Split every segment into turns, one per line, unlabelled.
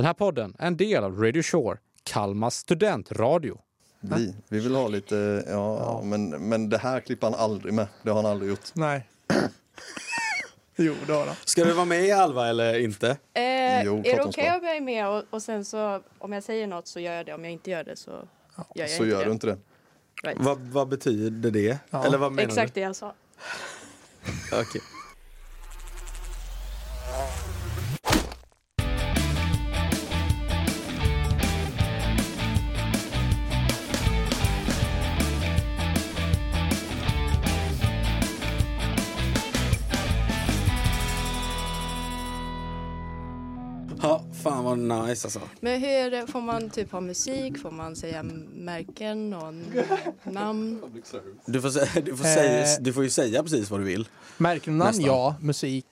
Den här podden är en del av Radio Shore, Kalmars studentradio.
Vi, vi vill ha lite, ja, Men, men det här klipper han aldrig med. Det har han aldrig gjort.
Nej. jo, det har han.
Ska du vara med i Alva eller inte?
Eh,
Jo,
är det
de
okej
ska.
om jag är med och, och sen så om jag säger något så gör jag det. Om jag inte gör det så gör jag
Så
inte
gör
det.
du inte det.
Right.
Vad, vad betyder det?
Ja.
Eller vad menar
Exakt det jag sa.
du? Okej. Ja, fan nice alltså.
Men hur får man typ ha musik? Får man säga märken och namn?
Du får, du, får
Eh.
säga, du får ju säga precis vad du vill.
Märken och namn,
Nästan.
ja. Musik.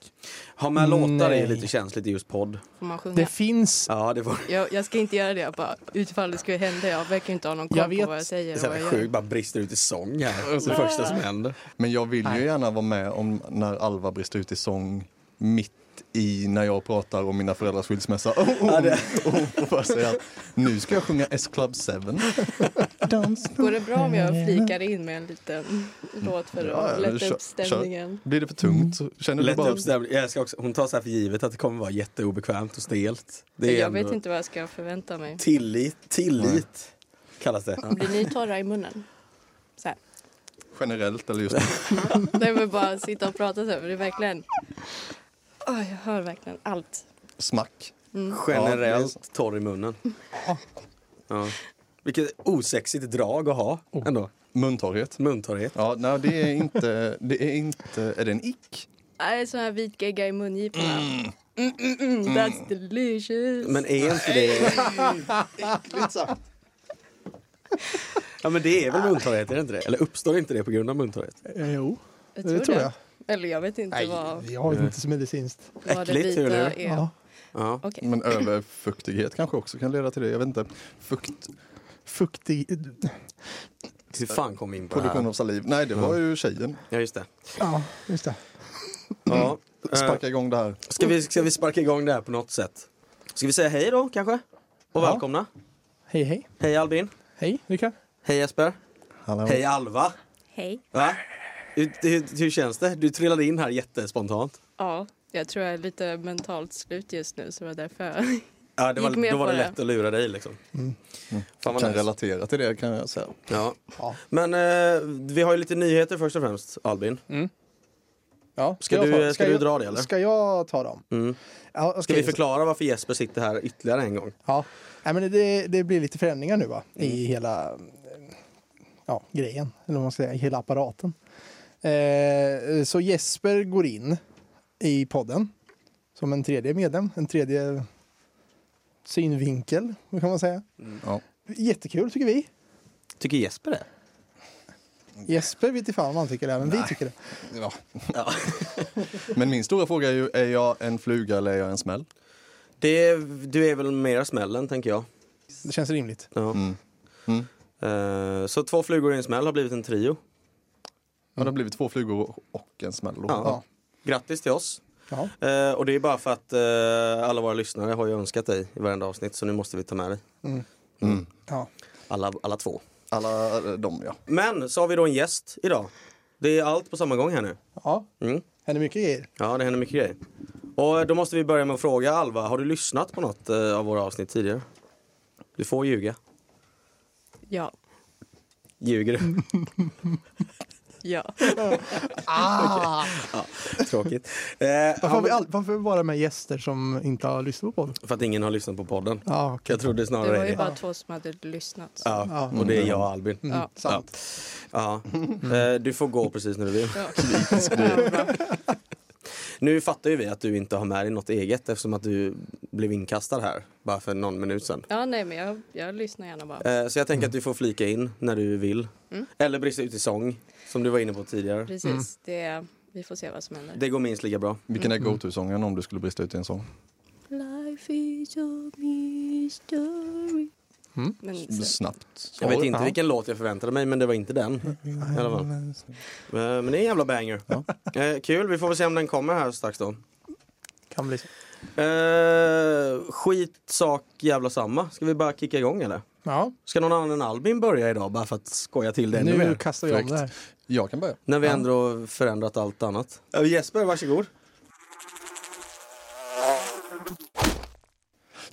Ha med låtar är lite känsligt i just podd.
Får man sjunga?
Det finns...
Ja, det var
Jag, jag ska inte göra det. Jag bara, utifall det skulle hända. Jag verkar inte ha någon koll
Jag vet-
på vad jag säger och
så
vad jag
sjukt, bara brister ut i sång här. Det första som händer.
Men jag vill ju gärna vara med om när Alva brister ut i sång mitt i när jag pratar om mina föräldrars skilsmässa. Oh, oh, och hon får bara säga att nu ska jag sjunga S-Club 7. Dans.
Går det bra om jag flikar in med en liten låt för att
Ja, ja,
lätta upp stämningen?
Blir det för tungt känner du
Lätt
bara...
upp. Jag ska också, hon tar så här för givet att det kommer vara jätteobekvämt och stelt. Det är
Jag vet inte vad jag ska förvänta mig.
Tillit, tillit kallas det.
Blir ni torra i munnen? Så här.
Generellt eller just
Nej men bara sitta och prata så här, för det är verkligen... Åh, jag hör verkligen allt.
smack.
Generellt torr i munnen. Ja. Vilket osexigt drag att ha ändå.
Muntorrhet.
Muntorrhet.
Ja, nej, det är inte, det är inte, är det en ick?
Nej, sån här vit gegga i mungiporna. Mm. Mm, mm, that's delicious.
Men är inte det... Ja men det är väl muntorrhet, är det inte det? Eller uppstår inte det på grund av muntorrhet?
Eh, jo, det tror jag.
Eller jag vet inte
Nej,
vad,
jag vet inte så medicinskt.
vad det
Äckligt,
vita
eller?
är.
Ja.
Ja.
Okej.
Men överfuktighet kanske också kan leda till det. Jag vet inte. Fukt,
Fuktig...
Hur fan kom vi in på det
produktion
här?
av saliv. Nej, det var ju tjejen.
Ja just det.
Ja, just det.
Ja. Eh,
Sparka igång det här.
Ska vi, ska vi sparka igång det här på något sätt? Ska vi säga hej då kanske? Och
Ja.
välkomna.
Hej, hej.
Hej Albin.
Hej, Rickard.
Hej Jesper.
Hallå.
Hej Alva.
Hej.
Va? Hur, hur, hur känns det? Du trillade in här jättespontant.
Ja, jag tror jag är lite mentalt slut just nu så det var därför jag...
Ja, det var,
Gick med
då var det
det.
lätt att lura dig liksom. Fan vad
Kan
nice.
relatera till det kan jag säga.
Ja.
Ja.
Men eh, vi har ju lite nyheter först och främst, Albin.
Ja,
Ska
jag
du-
ta-
ska du
jag-
dra det, eller?
Ska jag ta dem?
Mm.
Ja,
Ska
okej,
vi förklara varför Jesper sitter här ytterligare en gång?
Ja, Nej, men det, det blir lite förändringar nu va? i
Mm.
hela eh, ja, grejen, eller vad man ska säga, i hela apparaten. Eh, så Jesper går in i podden som en tredje medlem, en tredje synvinkel, kan man säga.
Ja.
Jättekul tycker vi.
Tycker Jesper det?
Jesper vet inte fan vad han tycker det, men vi tycker det.
Ja.
Ja.
Men min stora fråga är ju, är jag en fluga eller är jag en smäll?
Det, du är väl mer smällen, tänker jag.
Det känns rimligt.
Ja.
Mm. Mm.
Eh, så två flugor i en smäll har blivit en trio.
Ja, det har blivit två flugor och en smäll.
Ja.
Ja.
Grattis till oss.
Ja.
Eh, och det är bara för att eh, alla våra lyssnare har ju önskat dig i varenda avsnitt, så nu måste vi ta med dig.
Mm.
Ja.
Alla, alla två.
Alla eh, de ja.
Men så har vi då en gäst idag. Det är allt på samma gång här nu.
ja,
Mm.
händer mycket grejer.
Ja, det händer mycket grejer. Och då måste vi börja med att fråga Alva, har du lyssnat på något eh, av våra avsnitt tidigare? Du får ljuga.
Ja.
Ljuger du?
Ja.
Ah!
Tråkigt. Eh,
Varför, har
ja,
vi all, varför har vi bara med gäster som inte har lyssnat på podden?
för att ingen har lyssnat på podden.
Ja, okej.
Jag trodde
Det
snarare
var ju
det.
bara två som hade lyssnat.
Ja,
Ja.
och det är jag och Albin.
Ja.
Sant.
Ja. Eh, du får gå precis när du vill.
Ja.
Nu fattar ju vi att du inte har med dig något eget eftersom att du blev inkastad här bara för någon minut sedan.
ja, nej men jag, jag lyssnar gärna bara.
Eh, Så jag tänker att du får flika in när du vill.
Mm.
Eller brista ut i sång, som du var inne på tidigare.
Precis, det, vi får se vad som händer.
Det går minst lika bra.
Vilken är go-to-sången om du skulle brista ut i en sång?
Life is a mystery.
Mm.
Men så,
Snabbt.
Jag vet inte
Ja.
vilken låt jag förväntade mig, men det var inte den. Eh, Men det är en jävla banger.
Ja.
Eh, Kul, vi får väl se om den kommer här strax då.
Kan bli så.
Eh, skit, sak, jävla samma. Ska vi bara kicka igång eller?
Ja,
Ska någon annan än Albin börja idag bara för att skoja till det ännu
nu
mer?
kastar vi om det här.
Jag kan börja.
När vi ändå förändrat allt annat. Eh, Jesper, varsågod.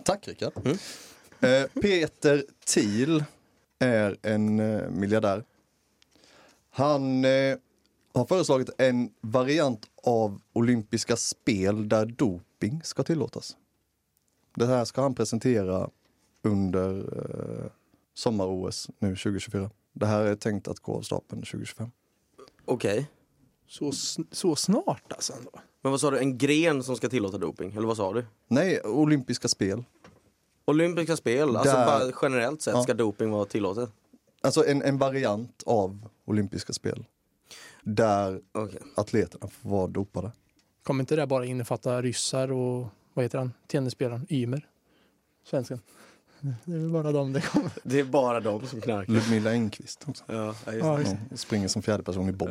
Tack Rickard. Eh, Peter Thiel är en eh, miljardär. Han eh, har föreslagit en variant av olympiska spel där doping ska tillåtas. Det här ska han presentera under eh, sommar-OS nu 2024. Det här är tänkt att gå av stapeln 2025.
Okej.
Så, sn- så snart alltså ändå.
Men vad sa du, en gren som ska tillåta doping? Eller vad sa du?
Nej, olympiska spel.
Olympiska spel, alltså
Där-
bara generellt sett
Ja.
ska doping vara tillåtet?
Alltså en, en variant av olympiska spel. Där
Okej.
atleterna får vara dopade.
Kommer inte det bara innefatta ryssar och vad heter han? Tennisspelaren Ymer? Svensken. Det är väl bara dem det kommer.
Det är bara de som knarkar.
Ludmila Engqvist också.
Ja, ja, just
Ja,
det.
Hon springer som fjärde person i bob.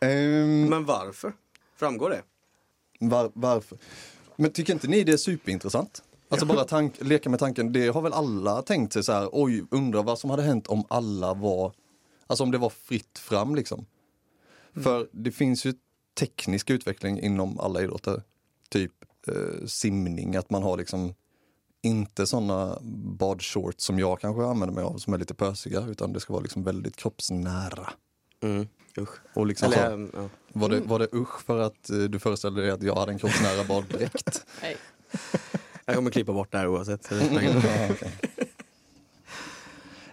Ja.
Ehm,
Men varför? Framgår det?
var, varför? Men tycker inte ni det är superintressant? Alltså bara tank, leka med tanken, det har väl alla tänkt sig så här, oj, undrar vad som hade hänt om alla var, alltså om det var fritt fram liksom. För det finns ju teknisk utveckling inom alla idrotter. Typ eh, simning, att man har liksom inte sådana badshorts som jag kanske använder mig av som är lite pösiga utan det ska vara liksom väldigt kroppsnära.
Mm. Usch.
Och liksom
Eller,
så,
ähm, ja.
var, det, var det usch för att eh, du föreställde dig att jag hade en kroppsnära baddräkt?
Nej.
Jag kommer klippa bort det här oavsett. så
okej.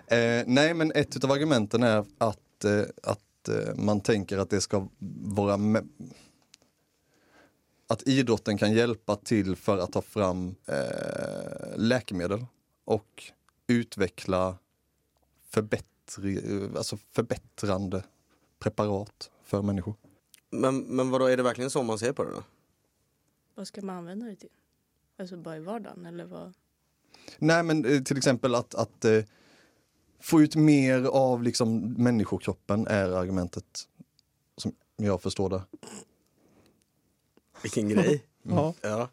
eh, nej, men ett av argumenten är att, eh, att eh, man tänker att det ska vara att idrotten kan hjälpa till för att ta fram eh, läkemedel och utveckla förbättri, alltså förbättrande preparat för människor.
men, men vadå, är det verkligen så man ser på det då?
Vad ska man använda det till? Alltså bara i vardagen eller vad?
Nej men eh, till exempel att, att eh, få ut mer av liksom människokroppen är argumentet som jag förstår det.
Vilken grej.
Ja,
Ja.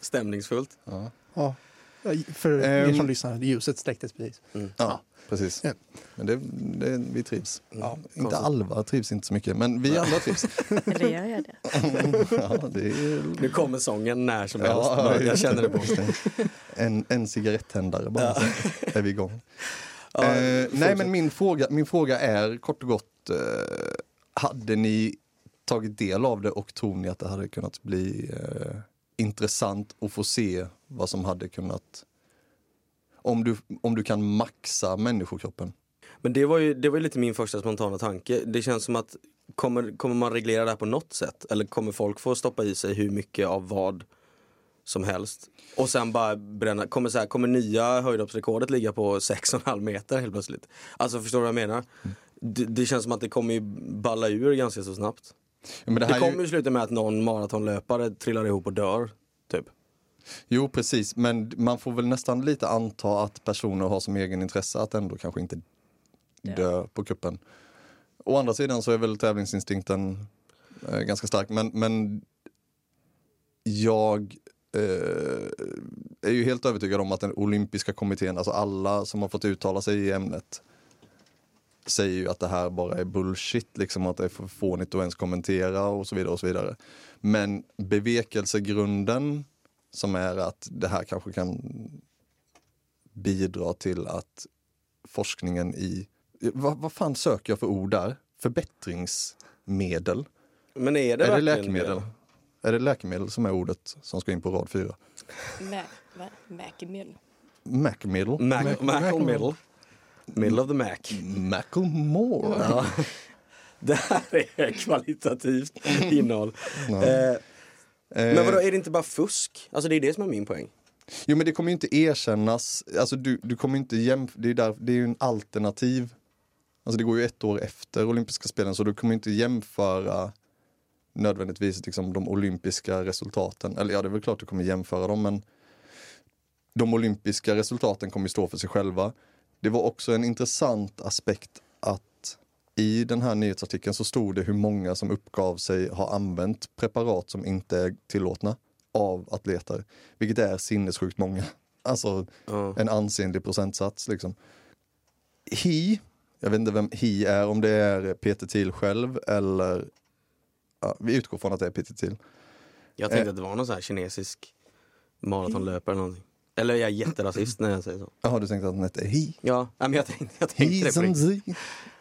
Stämningsfullt.
Ja,
ja. För er
Ehm.
som lyssnar, ljuset släcktes precis.
ja precis.
Ja.
Men det, det, vi trivs.
Ja,
Inte. Alva trivs inte så mycket men vi andra trivs.
Eller gör jag det?
ja, det är
Nu kommer sången när som helst.
Ja,
jag känner det på mig.
en, en cigarettändare bara så är vi igång.
Ja,
eh, nej men min fråga, min fråga är kort och gott, eh, hade ni tagit del av det och tror ni att det hade kunnat bli eh, intressant att få se vad som hade kunnat, om du, om du kan maxa människokroppen?
Men det var, ju, det var ju lite min första spontana tanke. Det känns som att kommer, kommer man reglera det här på något sätt? Eller kommer folk få stoppa i sig hur mycket av vad som helst? Och sen bara bränna, kommer, så här, kommer nya höjdhoppsrekordet ligga på 6,5 meter helt plötsligt? Alltså förstår du vad jag menar? Det, det känns som att det kommer ju balla ur ganska så snabbt.
Ja, men det
Det kommer ju sluta med att någon maratonlöpare trillar ihop och dör. Typ.
Jo precis, men man får väl nästan lite anta att personer har som egen intresse att ändå kanske inte
Ja.
dö på kuppen. Å andra sidan så är väl tävlingsinstinkten eh, ganska stark, men, men jag eh, är ju helt övertygad om att den olympiska kommittén, alltså alla som har fått uttala sig i ämnet säger ju att det här bara är bullshit, liksom att det är för fånigt att ens kommentera och så vidare och så vidare. Men bevekelsegrunden som är att det här kanske kan bidra till att forskningen i, vad, vad fan söker jag för ord där? Förbättringsmedel?
Men är det
är det läkemedel? Är det läkemedel som är ordet som ska in på rad fyra?
Mä, va? Mäkemedel.
Middle. Of the Mac.
Macklemore?
Ja. Det här är kvalitativt innehåll.
Ja.
Eh,
Eh,
men vadå, är det inte bara fusk? Alltså det är det som är min poäng.
Jo men det kommer ju inte erkännas, alltså du, du kommer inte jämf- det är, där, det är ju en alternativ. Alltså det går ju ett år efter olympiska spelen så du kommer inte jämföra nödvändigtvis liksom de olympiska resultaten. Eller ja, det är väl klart du kommer jämföra dem men de olympiska resultaten kommer stå för sig själva. Det var också en intressant aspekt att i den här nyhetsartikeln så stod det hur många som uppgav sig ha använt preparat som inte är tillåtna. av atleter, vilket är sinnessjukt många. Alltså
Ja.
en ansenlig procentsats. Liksom. He, jag vet inte vem He är, om det är Peter Thiel själv eller ja, vi utgår från att det är Peter Thiel.
Jag tänkte
Eh.
att det var någon sån här kinesisk maratonlöpare eller någonting. Eller jag är jätterasist när jag säger så.
Jaha, du tänkte att han hette He?
Ja, nej, men jag tänkte, jag tänkte det på riktigt.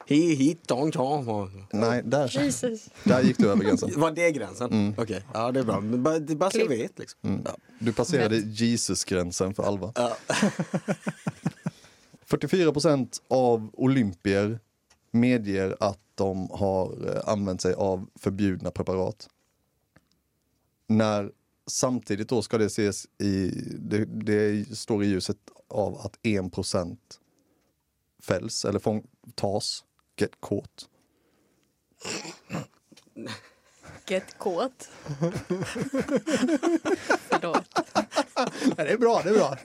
He,
He, he, don, don.
Nej, där,
Jesus.
där gick du över gränsen.
Var det gränsen?
Mm.
Okej, ja det är bra. Men bara, det är bara så jag vet liksom.
Mm. Du passerade Jesus-gränsen för Alva.
Ja.
44 procent av olympier medger att de har eh, använt sig av förbjudna preparat. När samtidigt då ska det ses i, det, det står i ljuset av att 1 procent fälls eller fång, tas, get caught.
Get kåt. Förlåt.
Det är bra, det är bra.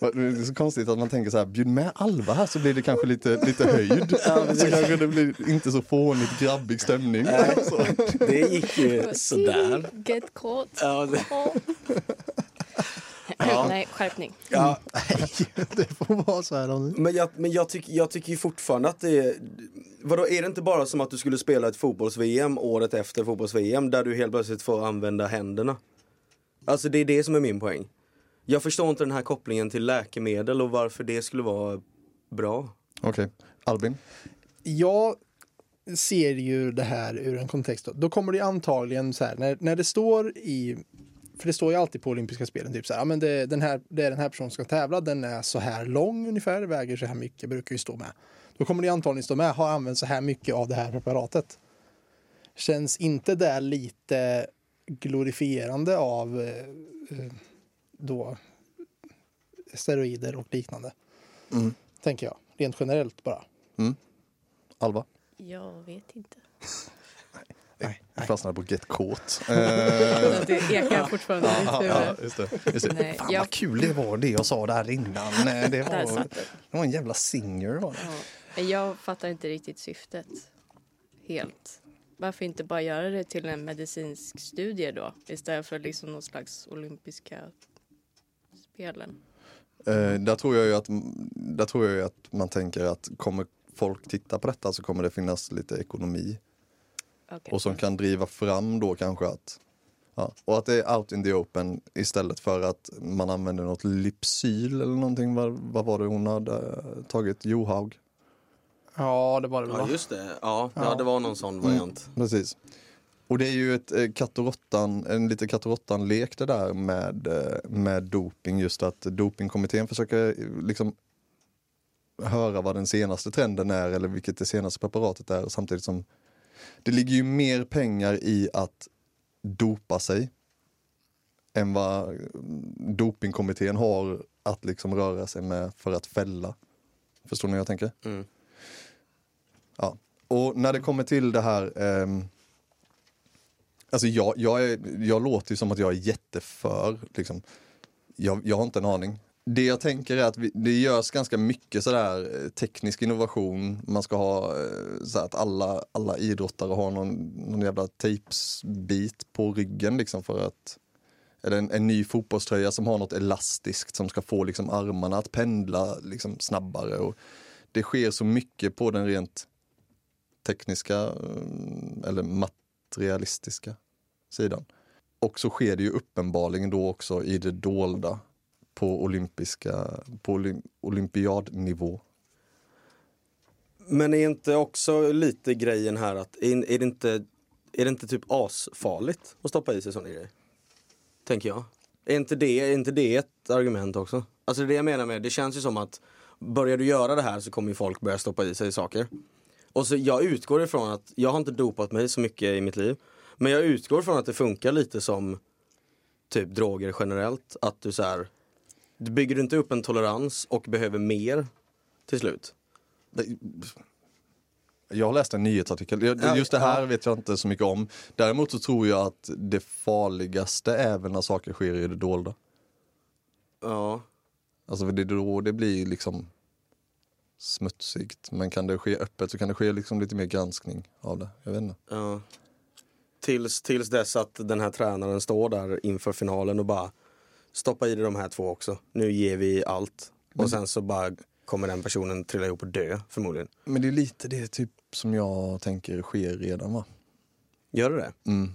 Det är så konstigt att man tänker så här, bjud med Alva här så blir det kanske lite, lite höjd. så kanske det blir inte så fånigt grabbig stämning.
Det gick ju sådär.
Get.
Ja, det,
Nej, skärpning.
ja.
Det får vara så här. Om...
Men, jag, men jag, tycker, jag tycker ju fortfarande att det är... Vadå, är det inte bara som att du skulle spela ett fotbolls-VM året efter fotbolls-VM där du helt plötsligt får använda händerna? Alltså det är det som är min poäng. Jag förstår inte den här kopplingen till läkemedel och varför det skulle vara bra.
Okej, Albin?
Jag ser ju det här ur en kontext. Då, då kommer det antagligen så här, när, när det står i för det står ju alltid på olympiska spelen, typ så här, ja, men det, den här, det är den här personen som ska tävla, den är så här lång ungefär, väger så här mycket, brukar ju stå med. Då kommer det antagligen stå med, har använt så här mycket av det här preparatet. Känns inte det lite glorifierande av eh, eh, då steroider och liknande?
Mm.
Tänker jag, rent generellt bara.
Alva?
Jag vet inte.
Jag fastnade på get caught. Eh,
Det ekar fortfarande i mitt huvud.
just det. Just det.
Nej,
Fan
jag-
vad kul det var det jag sa där innan. Eh, Det
Där
var,
satt
det var en jävla singer var det.
Ja. Men Jag fattar inte riktigt syftet helt. Varför inte bara göra det till en medicinsk studie då? Istället för liksom någon slags olympiska spelen.
Eh, där, tror jag ju att, där tror jag ju att man tänker att kommer folk titta på detta så kommer det finnas lite ekonomi.
Okej.
Och som kan driva fram då kanske att Ja, och att det är out in the open istället för att man använder något Lypsyl eller någonting. Vad, vad var det hon hade eh, tagit? Johaug?
Ja, det var det väl.
Ja just det, ja, ja.
Ja.
det var någon sån variant.
Precis. Och det är ju ett eh, råttan, en lite katt råttan-lek det där med, eh, med doping. Just att dopingkommittén försöker eh, liksom höra vad den senaste trenden är eller vilket det senaste preparatet är. Samtidigt som det ligger ju mer pengar i att dopa sig än vad mm, dopingkommittén har att liksom röra sig med för att fälla. Förstår ni vad jag tänker?
Mm.
Ja. Och när det kommer till det här ehm, Alltså jag, jag, är, jag låter ju som att jag är jätteför. Liksom. Jag, jag har inte en aning. Det jag tänker är att vi, det görs ganska mycket sådär eh, teknisk innovation. Man ska ha eh, så att alla, alla idrottare har någon, någon jävla tejpsbit på ryggen liksom för att eller en, en ny fotbollströja som har något elastiskt som ska få liksom armarna att pendla liksom snabbare. Och det sker så mycket på den rent tekniska mm, eller materialistiska sidan. Och så sker det ju uppenbarligen då också i det dolda på olympiska, på olym, olympiadnivå.
Men är inte också lite grejen här att, är, är, det inte, är det inte typ asfarligt att stoppa i sig sådana grejer? Tänker jag. Är inte, det, är inte det ett argument också? Alltså det jag menar med, det känns ju som att börjar du göra det här så kommer ju folk börja stoppa i sig saker. Och så jag utgår ifrån att, jag har inte dopat mig så mycket i mitt liv. Men jag utgår ifrån att det funkar lite som typ droger generellt. Att du så här, du bygger inte upp en tolerans och behöver mer till slut.
Jag har läst en nyhetsartikel, just det här vet jag inte så mycket om. Däremot så tror jag att det farligaste är väl när saker sker i det dolda.
Ja.
Alltså det är då det blir liksom smutsigt. Men kan det ske öppet så kan det ske liksom lite mer granskning av det. Jag vet inte.
Ja. tills, tills dess att den här tränaren står där inför finalen och bara stoppa i dig de här två också. Nu ger vi allt. Och sen så bara kommer den personen trilla ihop och dö förmodligen.
Men det är lite det typ som jag tänker sker redan va?
Gör det det?
Mm.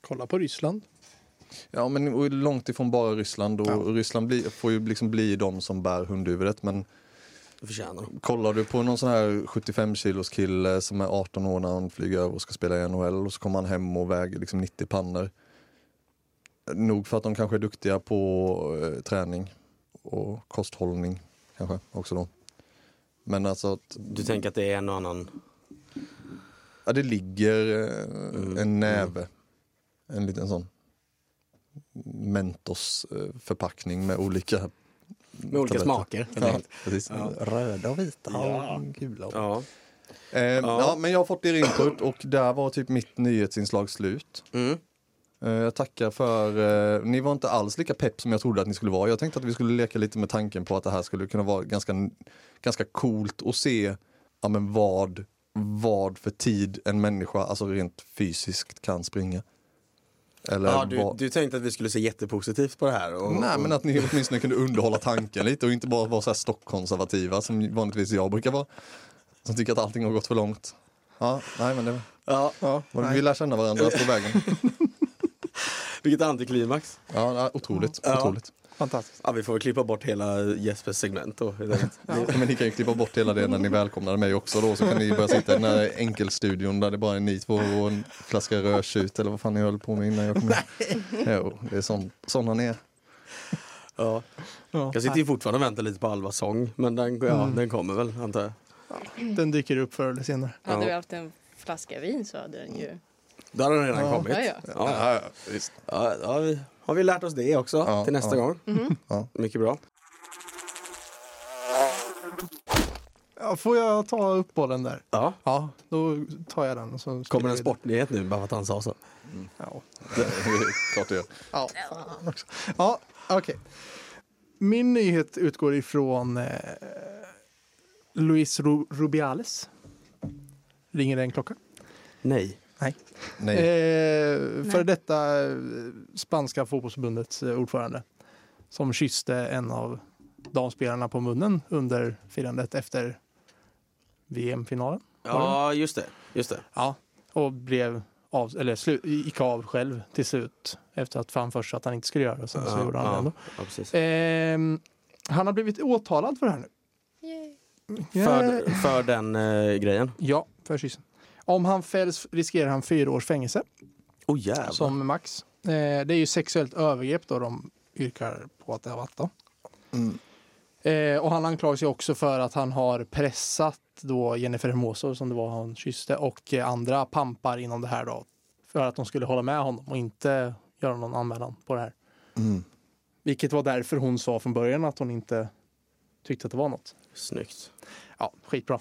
Kolla på Ryssland.
Ja men långt ifrån bara Ryssland och
Ja.
Ryssland bli, får ju liksom bli de som bär hundhuvudet men kollar du på någon sån här 75 kilos kille som är 18 år när han flyger över och ska spela i NHL och så kommer han hem och väger liksom 90 pannor. Nog för att de kanske är duktiga på eh, träning och kosthållning kanske också då. Men alltså att
Du tänker att det är en och annan...
ja, det ligger eh,
Mm,
en näve, en liten sån Mentos eh, förpackning med olika
Med olika
tabletter.
smaker.
Ja.
Ja.
Röda och vita
Ja.
och gula.
Ja.
Eh, ja. men jag har fått er input och där var typ mitt nyhetsinslag slut.
Mm.
Eh, jag tackar för, eh, ni var inte alls lika pepp som jag trodde att ni skulle vara. Jag tänkte att vi skulle leka lite med tanken på att det här skulle kunna vara ganska, ganska coolt att se ja, men vad, vad för tid en människa, alltså rent fysiskt kan springa. Eller
Ja, du,
vad,
du tänkte att vi skulle se jättepositivt på det här? Och,
Nej men att ni åtminstone kunde underhålla tanken lite och inte bara vara så här stockkonservativa som vanligtvis jag brukar vara. Som tycker att allting har gått för långt. Ja, nej men det
Ja,
Ja,
vi lär känna varandra på vägen.
vilket antiklimax.
Ja, otroligt,
Ja.
otroligt.
fantastiskt.
Ja, vi får väl klippa bort hela Jespers segment då.
Ni, men ni kan ju klippa bort hela det när ni välkomnar mig också då så kan ni börja sitta i den här enkelstudion där det bara är ni två och en flaska rödtjut eller vad fan ni höll på med innan jag kom in. Jo, det är sån, såna ni är.
Ja.
Ja.
Jag sitter ju fortfarande och väntar lite på Alvas sång, men den, ja, den kommer väl antar jag.
Den dyker upp förr eller senare.
Hade
Ja.
vi haft en flaska vin så hade den ju...
Då har den redan
Ja.
kommit.
Ja, ja.
Ja,
Ja, ja, visst.
ja, ja, vi, har vi lärt oss det också
Ja,
till nästa
ja.
gång.
Ja.
Mycket bra.
Ja, får jag ta upp bollen där?
Ja.
Ja, då tar jag den. Och så
Kommer en sportnyhet nu bara för att han sa så?
Ja,
Det är klart gör.
ja fan också. Ja, okej. Min nyhet utgår ifrån eh, Luis Ru- Rubiales. Ringer det en klocka?
Nej.
Nej.
Nej.
Eh, för detta eh, spanska fotbollsförbundets eh, ordförande som kysste en av damspelarna på munnen under firandet efter VM-finalen.
Ja, just det. Just det.
Ja, och blev av, eller slu, gick av själv till slut efter att han först att han inte skulle göra det. Sen så
ja,
gjorde han det
ja,
ändå.
ja, precis.
Ehm, han har blivit åtalad för det här nu.
Yay.
För, för den eh, grejen.
Ja, för kyssen. Om han fälls riskerar han fyra års fängelse
oh, jävlar.
som max. Eh, det är ju sexuellt övergrepp då de yrkar på att det har varit då.
Mm.
Eh, och han anklagas ju också för att han har pressat då Jennifer Hermoso som det var han kysste och eh, andra pampar inom det här då för att de skulle hålla med honom och inte göra någon anmälan på det här.
Mm.
Vilket var därför hon sa från början att hon inte tyckte att det var något.
Snyggt.
Ja, skitbra.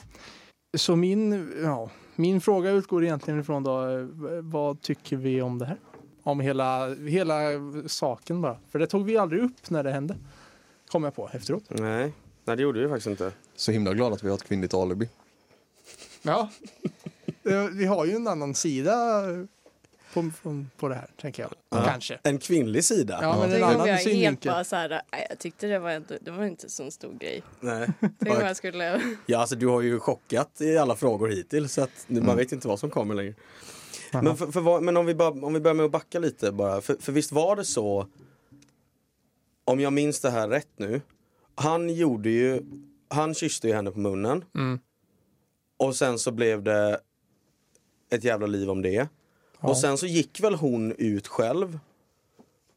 Så min, ja, min fråga utgår egentligen ifrån då, eh, vad tycker vi om det här? Om hela, hela saken bara. För det tog vi aldrig upp när det hände. Kom jag på efteråt.
Nej. Nej, det gjorde vi faktiskt inte.
Så himla glad att vi har ett kvinnligt alibi.
Ja, Eh, vi har ju en annan sida på, på, på det här, tänker jag.
Ja.
Kanske.
En kvinnlig sida?
Ja, men en annan
jag helt
synvinkel.
bara så här, jag tyckte det var, ändå, det var inte en sån stor grej.
Nej.
Tänk om jag skulle...
Ja, alltså du har ju chockat i alla frågor hittills så att nu- man vet inte vad som kommer längre. Men, för, för, vad- men om, vi bara, om vi börjar med att backa lite bara. För, för visst var det så, om jag minns det här rätt nu. Han gjorde ju, han kysste ju henne på munnen.
Mm.
Och sen så blev det ett jävla liv om det.
Ja.
Och sen så gick väl hon ut själv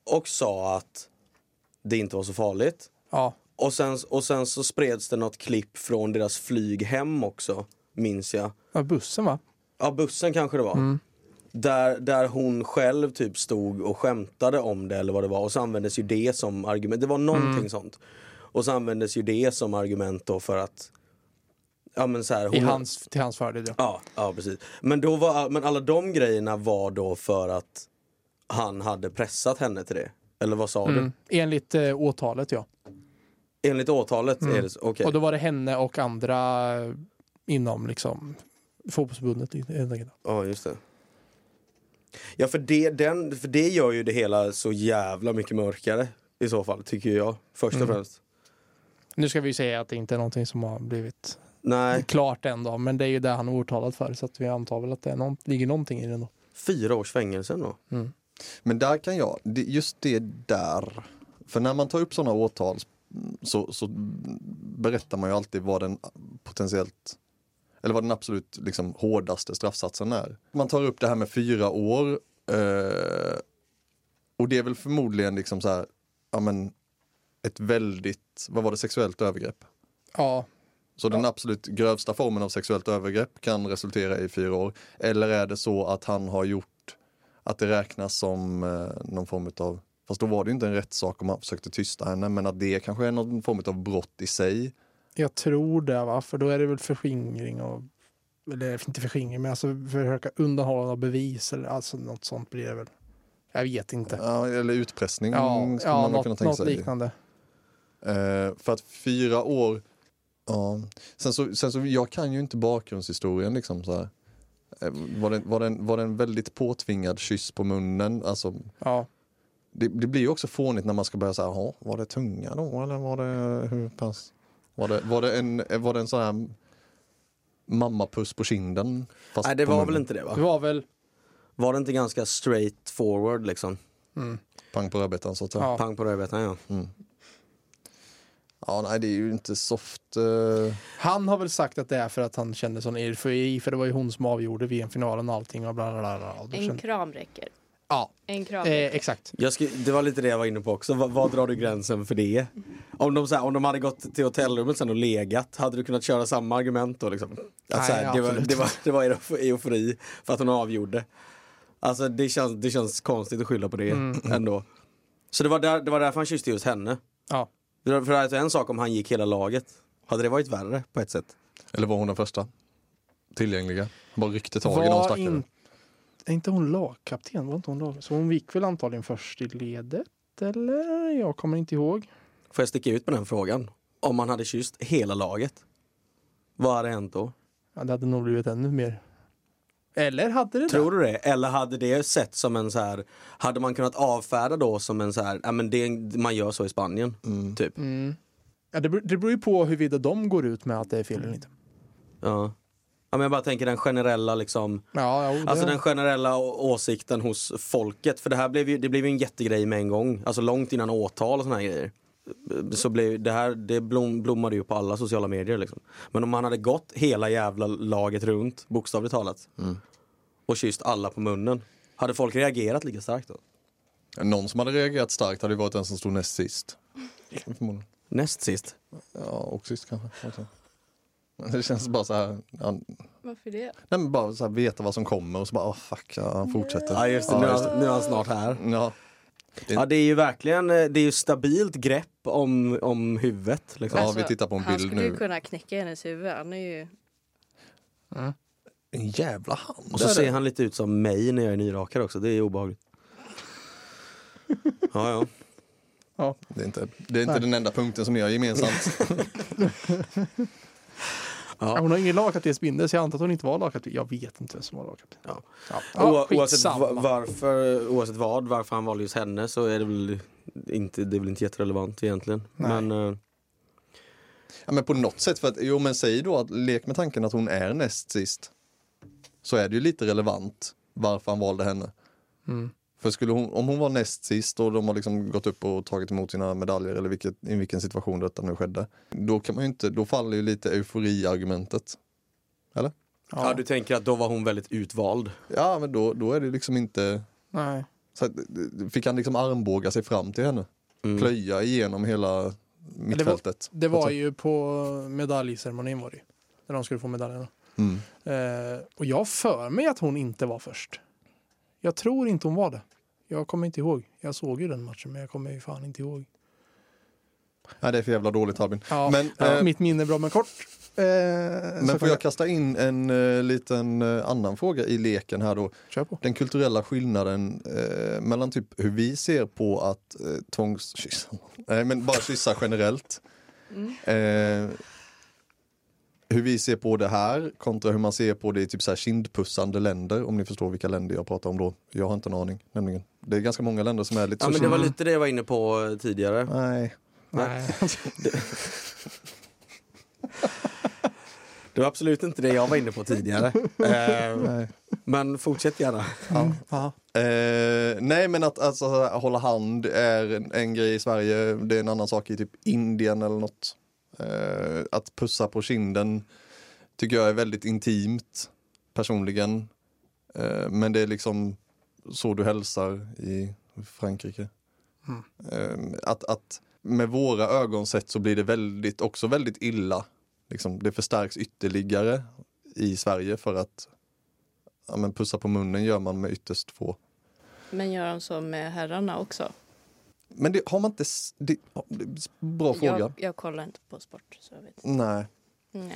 och sa att det inte var så farligt.
Ja,
Och sen, och sen så spreds det något klipp från deras flyg hem också, minns jag.
ja, bussen va?
Ja, bussen kanske det var. Där, där hon själv typ stod och skämtade om det eller vad det var. Och så användes ju det som argument. Det var någonting sånt. Och så användes ju det som argument då för att... Ja men så här, hon,
I hans, till hans fördel ja.
Ja, ja precis. Men, då var, men alla de grejerna var då för att han hade pressat henne till det? Eller vad sa
Mm. Enligt eh, åtalet ja.
du? Enligt åtalet är det? Okej.
Och då var det henne och andra inom liksom fotbollsförbundet.
Ja, just det. Ja, för det, den, för det gör ju det hela så jävla mycket mörkare i så fall, tycker jag. Först och
Mm.
främst.
Nu ska vi ju säga att det inte är någonting som har blivit
Nej,
klart än då, men det är ju det han är åtalad för så att vi antar väl att det är någon, ligger någonting i det då.
fyra års fängelse då.
Men där kan jag, just det där. För när man tar upp sådana åtal så, så berättar man ju alltid vad den potentiellt eller vad den absolut liksom, hårdaste straffsatsen är. Man tar upp det här med fyra år eh, och det är väl förmodligen liksom så här, ja men ett väldigt, vad var det, sexuellt övergrepp.
Ja,
Så den absolut grövsta formen av sexuellt övergrepp kan resultera i fyra år. Eller är det så att han har gjort att det räknas som eh, någon form av, fast då var det ju inte en rättssak om han försökte tysta henne, men att det kanske är någon form av brott i sig.
jag tror det va, för då är det väl förskingring och eller inte förskingring, men alltså försöka undanhålla bevis eller alltså något sånt blir det väl. Jag vet inte.
Ja, eller utpressning
Ja,
skulle
ja
man nog kunna
något,
tänka
något
sig.
liknande.
Eh, för att fyra år, ja. Sen så, sen så, jag kan ju inte bakgrundshistorien liksom så här. Eh, Var det, var, det en, var det en väldigt påtvingad kyss på munnen? Alltså,
Ja,
det, det blir ju också fånigt när man ska börja säga, var det tunga då eller var det hur pass? Var det, var det en, var det en sån här mammapuss på kinden? Fast
Nej, det var väl inte det va?
det var väl,
Var det inte ganska straight forward liksom?
mm,
Pang på rödbetan så att säga.
Ja.
Pang på rödbetan ja.
Mm. Ja, nej det är ju inte soft. eh,
han har väl sagt att det är för att han kände sån eufori, för det var ju hon som avgjorde VM-finalen och allting och bla bla bla. bla. Och
En
kände-
kram räcker.
Ja,
En kram
eh, exakt.
Jag sku, det var lite det jag var inne på också. Vad, vad drar du gränsen för det? Om de, så här, om de hade gått till hotellrummet sen och legat, hade du kunnat köra samma argument då? Liksom? Att,
Nej,
så här, det, var,
absolut
det, var, det var euf- eufori för att hon avgjorde. Alltså det känns, det känns konstigt att skylla på det ändå. Så det var, där, det var därför han kysste just henne.
Ja.
Det var- För alltså en sak om han gick hela laget. Hade det varit värre på ett sätt?
Eller var hon den första? Tillgängliga? Bara ryckte tag i någon
Var
stackare.
in, är inte hon lagkapten? Var inte hon lag? Så hon gick väl antagligen först i ledet? Eller? Jag kommer inte ihåg.
Får jag sticka ut på den frågan? Om man hade kysst hela laget. Vad hade hänt då?
Ja, det hade nog blivit ännu mer. Eller hade det
Tror du det? Eller hade det sett som en så här, hade man kunnat avfärda då som en så här, ja men det, man gör så i Spanien, typ.
det? Mm. Ja, det, beror, det beror ju på huruvida de går ut med att det är fel eller inte.
Ja. ja men jag bara tänker den generella liksom,
Ja, jo, det,
alltså den generella åsikten hos folket. För det här blev ju, det blev ju en jättegrej med en gång, alltså långt innan åtal och såna här grejer. Så blev det här, det blom, blommade ju på alla sociala medier liksom. Men om man hade gått hela jävla laget runt, bokstavligt talat, och kysst alla på munnen, hade folk reagerat lika starkt då?
Någon som hade reagerat starkt hade ju varit den som stod näst sist.
Näst sist.
Ja, och sist kanske. också. Men Det känns bara så här, ja,
Varför det?
nej, men bara så här veta vad som kommer och så bara, oh, fuck, ja, han fortsätter.
Ja just det, nu, är
just
han, nu är han snart här.
Ja,
Ja det är ju verkligen, eh, det är ju stabilt grepp om, om huvudet. Liksom.
Ja, vi tittar på en
han
bild
skulle ju
nu.
kunna knäcka hennes huvud. Han är ju...
en jävla hand.
Och så ser han lite ut som mig när jag är nyrakad också, det är obehagligt. Ja, ja.
Det är inte, det är inte den enda punkten som ni har gemensamt.
Ja, hon har ingen lagkaptensbindel så jag antar att hon inte var lagkapten. Jag vet inte vem som var lagkapten.
Ja.
Ja,
oavsett, varför, oavsett vad, varför han valde just henne så är det väl inte, det är väl inte jätterelevant egentligen.
Nej.
Men eh,
ja, men på något sätt, för att, jo men säg då att, lek med tanken att hon är näst sist. Så är det ju lite relevant varför han valde henne.
Mm.
För skulle hon, om hon var näst sist och de har liksom gått upp och tagit emot sina medaljer eller vilket, i vilken situation detta nu skedde. Då kan man ju inte, då faller ju lite euforiargumentet. Eller?
ja.
Ja,
du tänker att då var hon väldigt utvald.
Ja men då, då är det liksom inte,
nej.
så att, fick han liksom armbåga sig fram till henne?
Mm.
Plöja igenom hela mittfältet?
Det var ju på medaljceremonin var det ju. När de skulle få medaljerna.
Mm.
Eh, och jag för mig att hon inte var först. Jag tror inte hon var det. Jag kommer inte ihåg. Jag såg ju den matchen men jag kommer ju fan inte ihåg.
Nej det är för jävla dåligt Albin.
Ja,
Men,
ja,
eh,
mitt minne är bra men kort. Eh,
Men får jag kasta in en eh, liten eh, annan fråga i leken här då?
Kör på.
Den kulturella skillnaden eh, mellan typ hur vi ser på att eh, tvångskyssa, nej men bara kyssa generellt.
Mm.
Hur vi ser på det här kontra hur man ser på det i typ så här kindpussande länder, om ni förstår vilka länder jag pratar om då. Jag har inte en aning, nämligen. Det är ganska många länder som är lite
Ja,
så
men det var lite det jag var inne på eh, tidigare.
Nej,
Nej.
Det var absolut inte det jag var inne på tidigare. Eh,
nej.
men fortsätt gärna.
Ja.
Eh, nej men att alltså, hålla hand är en, en grej i Sverige, det är en annan sak i typ Indien eller något. Eh, att pussa på kinden tycker jag är väldigt intimt personligen. Eh, men det är liksom så du hälsar i Frankrike. Eh, att, att med våra ögon sett så blir det väldigt, också väldigt illa. Liksom, det förstärks ytterligare i Sverige för att ja, men pussa på munnen gör man med ytterst få.
Men gör de så med herrarna också?
Men det har man inte... Det, bra fråga.
Jag, jag kollar inte på sport så jag vet.
Nej.
Nej.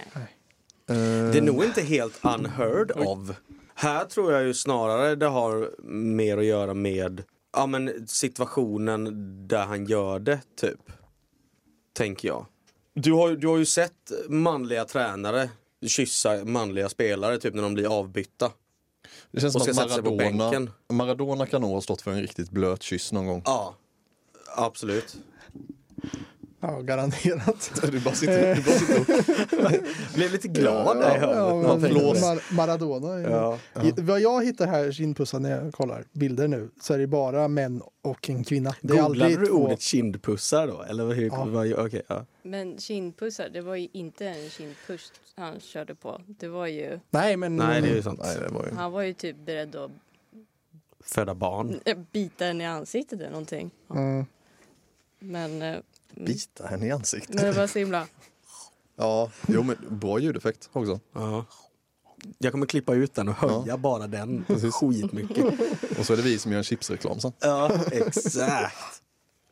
Eh,
Det är nog inte helt unheard of. Här tror jag ju snarare det har mer att göra med ja, men situationen där han gör det, typ. Tänker jag. Du har, ju- du har ju sett manliga tränare kyssa manliga spelare typ när de blir avbytta.
det känns som att Maradona. Maradona kan nog ha stått för en riktigt blöt kyss någon gång.
Ja, absolut.
ja, garanterat.
Du bara sitter, du bara sitter och...
Blev lite glad där.
Ja, men
flås.
Mar- Maradona.
Ja.
I, vad jag hittar här kindpussar när jag kollar bilder nu så är det bara män och en kvinna. Det är
Googlade
aldrig
du
två.
ordet kindpussar då? Eller hur?
Ja.
Vad, okej, ja.
Men kindpussar, det var ju inte en kindpuss han körde på. Det var ju,
Nej, men
Nej, det är ju sant.
Nej, det var ju...
han var ju typ beredd att
Föda barn.
bita en i ansiktet eller någonting. Ja.
Mm.
Men, eh,
Bita henne i ansiktet.
men det var så himla...
Ja, jo men bra ljudeffekt också.
Ja. Jag kommer klippa ut den och höja
Ja.
bara den skitmycket.
Och så är det vi som gör en chipsreklam sen.
Ja, exakt.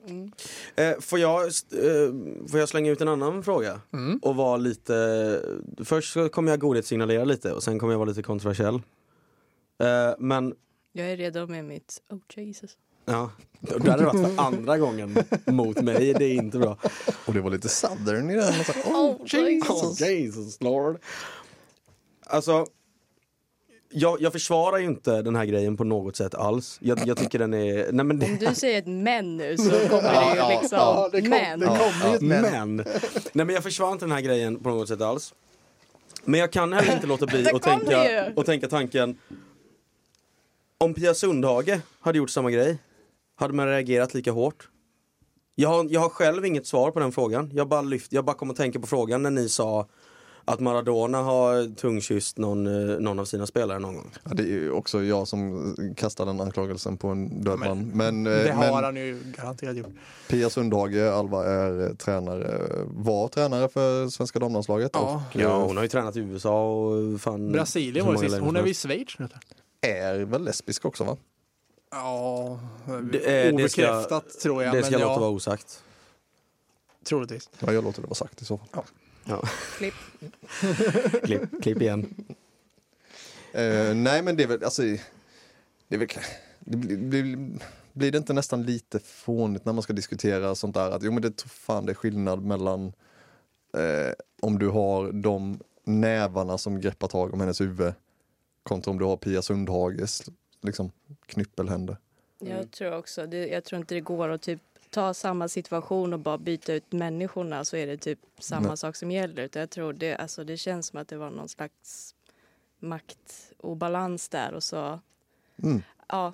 Mm.
Eh, får, jag, eh, får jag slänga ut en annan fråga?
Mm.
Och vara lite... Först så kommer jag godhetssignalera lite och sen kommer jag vara lite kontroversiell. Eh, men
Jag är redo med mitt Oh Jesus.
Ja, det hade det varit för andra gången mot mig. Det är inte bra.
Och det var lite southern i den. Så,
Oh,
Jesus.
Oh, Jesus Lord. Alltså, jag, jag försvarar ju inte den här grejen på något sätt alls. Jag, jag tycker den är... Nej, men det,
Om du säger ett men nu så kommer det ju liksom...
Ja, det kom-
men.
det kommer ju ett men.
men. Nej, men jag försvarar inte den här grejen på något sätt alls. Men jag kan heller inte låta bli att tänka, och tänka tanken om Pia Sundhage hade gjort samma grej, hade man reagerat lika hårt? Jag har, jag har själv inget svar på den frågan. Jag bara, lyft, jag bara kom att tänka på frågan när ni sa att Maradona har tungkysst någon, eh, någon av sina spelare någon gång.
Ja, det är ju också jag som kastar den anklagelsen på en död man. Men,
Det
eh,
har
men
han ju garanterat gjort.
Pia Sundhage, Alva, är eh, tränare, var tränare för svenska damlandslaget.
Ja.
Och
Ja, hon har ju tränat i USA och fan...
Brasilien var det sist. Hon är vid
helst.
Schweiz nu.
är väl lesbisk också va?
Ja,
Det, eh, det ska,
obekräftat tror jag.
det
men
ska låta
ja,
vara osagt.
troligtvis.
Ja, jag låter det vara sagt i så fall.
Ja.
Klipp.
klipp, klipp igen.
Eh, nej men det är väl, alltså, det är väl, det blir, blir, blir det inte nästan lite fånigt när man ska diskutera sånt där att jo men det tror fan det är skillnad mellan eh, om du har de nävarna som greppar tag om hennes huvud kontra om du har Pia Sundhages liksom knyppelhänder.
Jag tror också, det, jag tror inte det går att typ ta samma situation och bara byta ut människorna så är det typ samma
Nej.
sak som gäller. Utan jag tror det, alltså det känns som att det var någon slags maktobalans där och så,
Mm.
ja,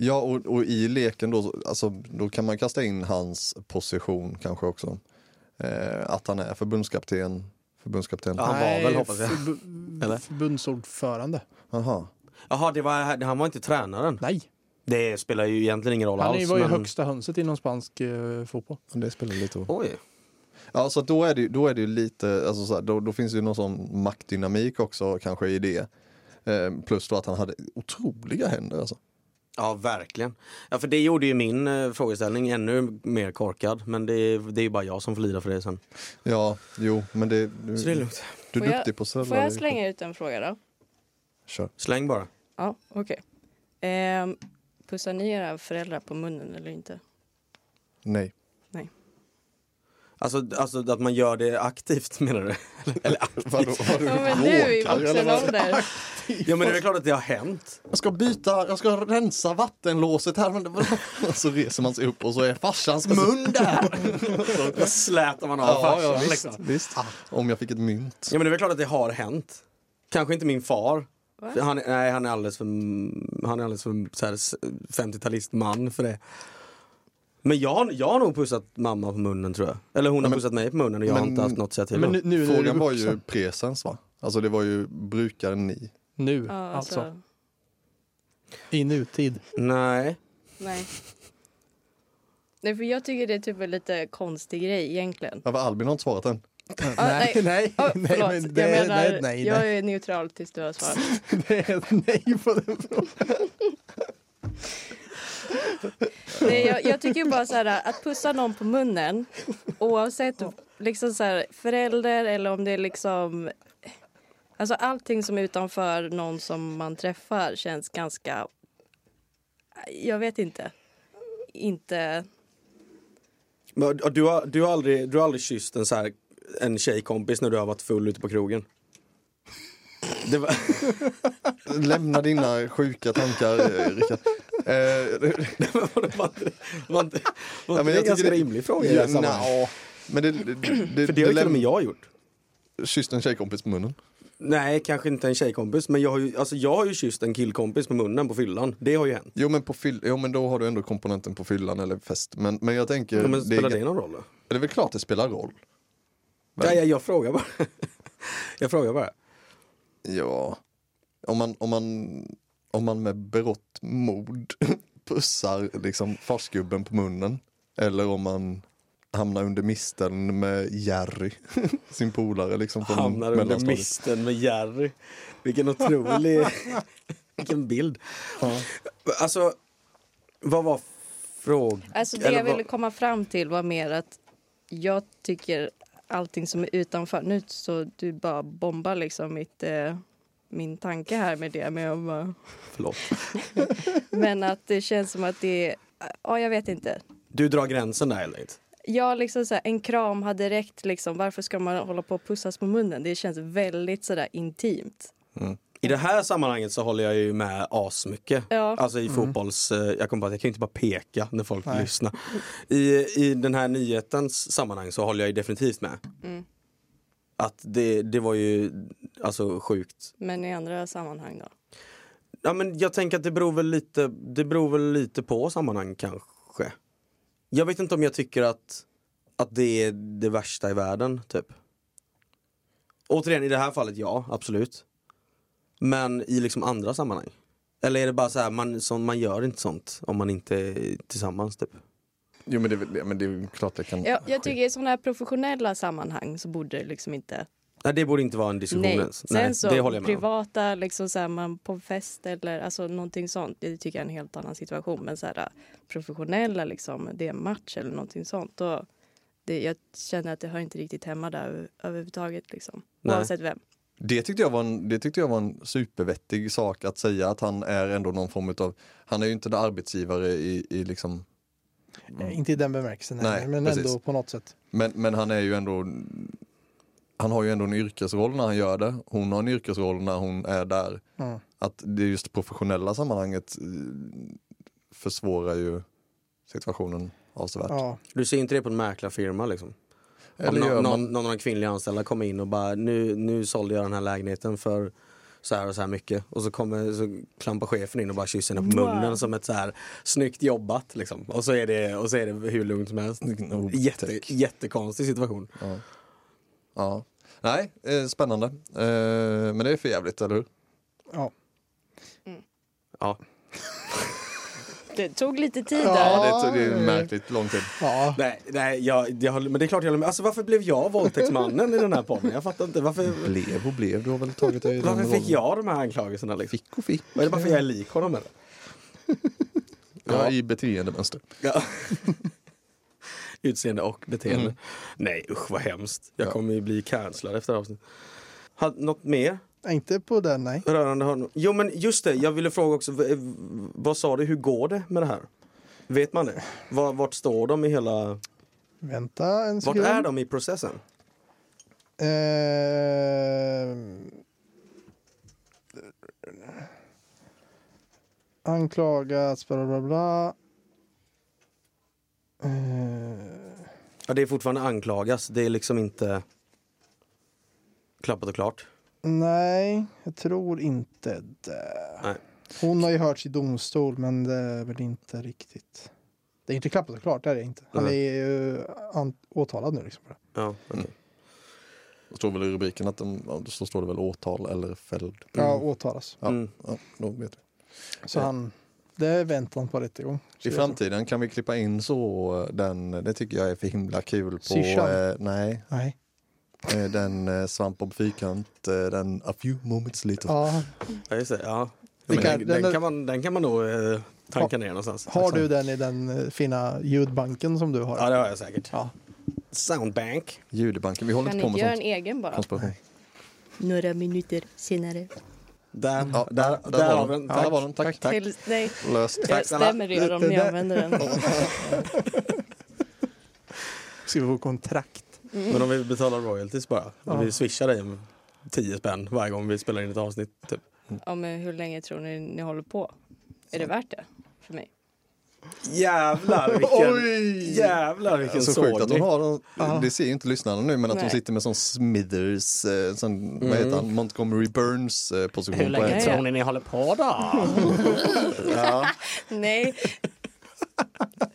Ja och, och i leken då, alltså, då kan man kasta in hans position kanske också. Eh, att han är förbundskapten. förbundskapten.
Ja. Han var väl, hoppas jag.
förbu-
Eller?
Förbundsordförande.
Aha.
Jaha, det var, han var inte tränaren.
Nej,
Det spelar ju egentligen ingen roll
han
alls.
var ju
men...
högsta hönset inom spansk eh, fotboll.
Det spelar lite roll.
Oj.
Ja, så då är det, ju- då är det ju lite, alltså så här, då, då finns det ju någon sån maktdynamik också kanske i det. Eh, plus då att han hade otroliga händer alltså.
Ja, verkligen. Ja, för det gjorde ju min eh, frågeställning ännu mer korkad. Men det, är- det är ju bara jag som får lida för det sen.
Ja, jo, men det, du,
Så det är lugnt.
du är
Får jag-
duktig på att
Får jag slänga ut en fråga då?
Kör.
Släng bara.
Ja, okej. Ehm, pussar ni era föräldrar på munnen eller inte?
Nej.
Alltså, alltså att man gör det aktivt menar du? Eller aktivt?
Vadå, vadå,
Ja, men nu i vuxen ålder.
Ja men det är klart att det har hänt.
Jag ska byta, jag ska rensa vattenlåset här. Men det så reser man sig upp och så är farsans mun där.
Då slätar man av
Ja,
farsan.
ja, visst,
liksom.
visst. Om jag fick ett mynt.
Ja men det är klart att det har hänt. Kanske inte min far. Han, är- nej, han är alldeles för, han är alldeles för så här, s- 50-talistman för det. Men jag, har- jag har nog pussat mamma på munnen tror jag. Eller hon har
men-
pussat mig på munnen och jag har
men-
inte haft något att säga till
Men nu, nu
Frågan var ju presens va? Alltså det var ju brukar ni.
Nu,
Ja,
alltså.
alltså.
I nutid.
Nej.
Nej. Nej, för jag tycker det är typ en lite konstig grej egentligen.
Ja, Albin har inte svarat än.
Nej,
nej.
nej,
Oh,
nej, men det,
jag menar,
nej, nej,
jag är neutral tills du har svarat.
Det är nej på den frågan.
Nej, jag, jag tycker bara så här att pussa någon på munnen oavsett liksom så här, förälder eller om det är liksom Alltså allting som är utanför någon som man träffar känns ganska Jag vet inte. Inte
Men, Du har, du, har aldrig, du har aldrig kysst en, så här, en tjejkompis när du har varit full ute på krogen? Det var,
Lämna dina sjuka tankar Rickard. Eh,
var, det- var, inte-
Ja,
det en ganska
det-
rimlig fråga i det här sammanhanget?
men det, det, det,
För det har ju till och med jag gjort.
Kysst en tjejkompis på munnen.
Nej, kanske inte en tjejkompis, men jag har ju, alltså, jag har ju kysst en killkompis på munnen på fyllan. Det har ju hänt.
Jo men, på fyll, jo men då har du ändå komponenten på fyllan eller fest. Men, men jag tänker,
Ja, men
det,
spelar
är,
det någon roll då?
det är väl klart det spelar roll.
Ja, jag, jag frågar bara. jag frågar bara.
Ja, om man, om man, om man med berått mod pussar liksom farsgubben på munnen. Eller om man hamnar under misteln med Jerry, sin polare liksom
Hamnar under misten med Jerry. Vilken otrolig... Vilken bild.
Ja.
Alltså, vad var frågan?
Alltså det
Eller
jag ville
vad-
komma fram till var mer att jag tycker allting som är utanför, nu så du bara bombar liksom mitt, eh, min tanke här med det, men jag bara,
Förlåt.
men att det känns som att det är, ja jag vet inte.
Du drar gränsen där helt enkelt.
Ja, liksom så här, en kram hade räckt. Liksom. Varför ska man hålla på och pussas på munnen? Det känns väldigt sådär intimt.
I det här sammanhanget så håller jag ju med asmycket.
Ja.
Alltså i fotbolls... eh, Jag kommer på att jag kan inte bara peka när folk
Nej.
lyssnar. I, I den här nyhetens sammanhang så håller jag ju definitivt med.
Mm.
Att det, det var ju alltså sjukt.
Men i andra sammanhang då?
Ja, men jag tänker att det beror väl lite, det beror väl lite på sammanhang kanske. Jag vet inte om jag tycker att, att det är det värsta i världen, typ. Återigen, i det här fallet, ja, absolut. Men i liksom andra sammanhang? Eller är det bara så här, man, som, man gör inte sånt om man inte är tillsammans, typ?
Jo men det, är men det är klart det kan
Ja, jag tycker i sådana här professionella sammanhang så borde det liksom inte...
Nej, det borde inte vara en diskussion
Nej.
ens.
Sen
Nej,
så
det håller jag med om.
privata, liksom så här, man på fest eller alltså någonting sånt. Det tycker jag är en helt annan situation. Men så här, professionella, liksom, det är en match eller någonting sånt. Då, det, jag känner att det hör inte riktigt hemma där över- överhuvudtaget. Liksom.
Nej.
Oavsett vem.
Det tyckte, jag var en, det tyckte jag var en supervettig sak att säga att han är ändå någon form av, han är ju inte en arbetsgivare i, i liksom,
Eh, Inte i den bemärkelsen, nej, men
precis.
ändå på något sätt.
men, men han är ju ändå, han har ju ändå en yrkesroll när han gör det. Hon har en yrkesroll när hon är där.
Mm.
Att det just professionella sammanhanget eh, försvårar ju situationen avsevärt.
Ja,
Du ser inte det på en mäklarfirma liksom?
Eller
någon,
man,
någon, någon av de kvinnliga anställda kommer in och bara nu, nu sålde jag den här lägenheten för så här och så här mycket och så kommer så klampar chefen in och bara kysser henne på
Wow.
munnen som ett så här snyggt jobbat liksom. Och så är det, och så är det hur lugnt som helst. Jätte,
tack.
jättekonstig situation.
Ja. ja. Nej, eh, spännande. Eh, men det är för jävligt, eller hur?
ja.
Ja.
Det tog lite tid
Ja.
där.
Ja, det, det är märkligt lång tid.
ja.
Nej, nej jag, jag men det är klart jag håller med. Alltså varför blev jag våldtäktsmannen i den här podden? Jag fattar inte. Varför,
Blev och blev, du har väl tagit dig
varför fick
rollen.
jag de här anklagelserna? Liksom?
Fick och fick.
Är det bara för att jag är lik honom eller?
Ja, i beteendemönster.
Ja. Utseende och beteende.
Mm.
Nej usch vad hemskt. Jag
Ja.
kommer ju bli cancellad efter avsnittet. Något mer
Inte på den, nej.
rörande honom? Jo men just det, jag ville fråga också. v- Vad sa du, hur går det med det här? Vet man det? Var, vart står de i hela...
Vänta en
Vart
sekund.
är de i processen?
Eh, anklagats, bla bla bla. Eh,
Ja, det är fortfarande anklagas, det är liksom inte klappat och klart.
Nej, jag tror inte det.
Nej.
Hon har ju hörts i domstol, men det är väl inte riktigt. Det är inte klappat och klart, det är det inte. Han är
Nej.
ju an- åtalad nu liksom. för det.
Ja, okej.
Det står väl i rubriken att de, så står det väl åtal eller fälld.
Ja,
Mm.
åtalas.
Ja,
Mm.
ja, då vet vi.
Så han, det är väntan på rättegång.
I framtiden kan vi klippa in så eh, den, det tycker jag är för himla kul på, eh, nej,
Nej.
Eh, den eh, svamp och fyrkant, eh, den A few moments later.
Ja,
Ja, just det. Ja. Men
kan-
den,
den-
den, kan man, den kan man nog eh, tanka ner någonstans.
har du den i den fina ljudbanken som du har?
Ja, det har jag säkert.
Ja.
Soundbank.
Ljudbanken, vi håller
Kan
inte på med
inte göra
sånt.
en egen bara?
Konspiration.
Några minuter senare.
Där,
Ja,
där,
där,
där,
var den.
den.
Ja,
Tack.
där var den. Tack, tack.
Till dig.
Löst.
Jag stämmer er om ni använder den.
Ska vi få kontrakt?
Men om vi betalar royalties bara.
Ja.
Om vi swishar dig med 10 spänn varje gång vi spelar in ett avsnitt. Typ.
Ja, men hur länge tror ni ni håller på? Är det värt det för mig?
Jävlar vilken,
Oj!
jävlar vilken
Så sjukt att hon har, det ser ju inte lyssnarna nu, men att hon
Nej.
sitter med sån Smithers, eh, sån, vad
Mm.
heter han, Montgomery Burns eh, position.
Hur länge
tror
ni ni håller på då? ja.
Nej,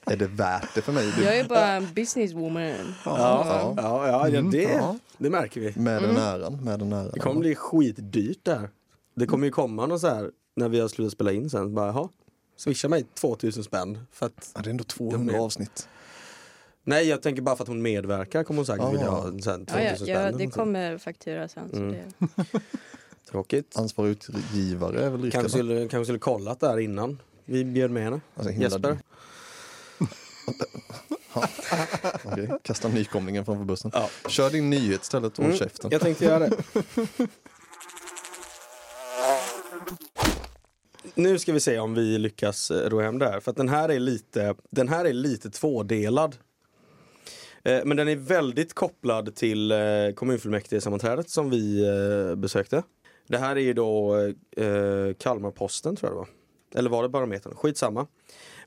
Är det värt det för mig?
Jag är bara en businesswoman.
Ja, ja, ja, ja,
Mm,
det,
ja.
det märker vi.
Med
Mm.
den äran, med den äran.
Det kommer bli skitdyrt där. Det kommer ju komma någon så här när vi har slutat spela in sen. Bara, jaha, swisha mig 2000 spänn. För att,
Ja, det är ändå 200
De är-
avsnitt.
nej, jag tänker bara för att hon medverkar kommer hon säkert
Ja.
vilja ha en sån här
Ja,
2000
ja, ja,
spänn.
det kommer faktura sen. Så
Mm.
det...
Tråkigt.
Ansvarig utgivare är väl Rickard?
Kanske skulle, kanske skulle kollat där innan vi bjöd med henne.
Alltså,
Jesper.
Dum. Okej, Kasta nykomlingen framför bussen.
Ja.
Kör din nyhet istället och
Mm,
käften.
Jag tänkte göra det. Nu ska vi se om vi lyckas eh, ro hem det här. För den här är lite, den här är lite tvådelad. Eh, Men den är väldigt kopplad till eh, kommunfullmäktige-sammanträdet som vi besökte. Det här är ju då Kalmarposten tror jag det var. Eller var det Barometern? Skitsamma.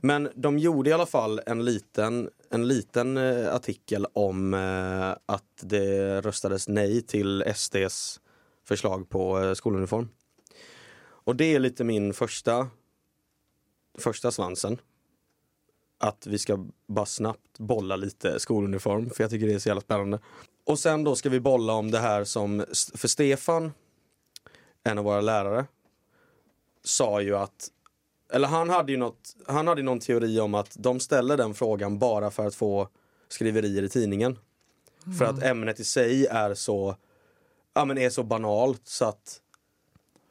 Men de gjorde i alla fall en liten, en liten eh, artikel om eh, att det röstades nej till SDs förslag på eh, skoluniform. Och det är lite min första, första svansen. Att vi ska bara snabbt bolla lite skoluniform, för jag tycker det är så jävla spännande. Och sen då ska vi bolla om det här som, för Stefan, en av våra lärare, sa ju att eller han hade ju något, han hade någon teori om att de ställer den frågan bara för att få skriverier i tidningen. För att ämnet i sig är så, ja men är så banalt så att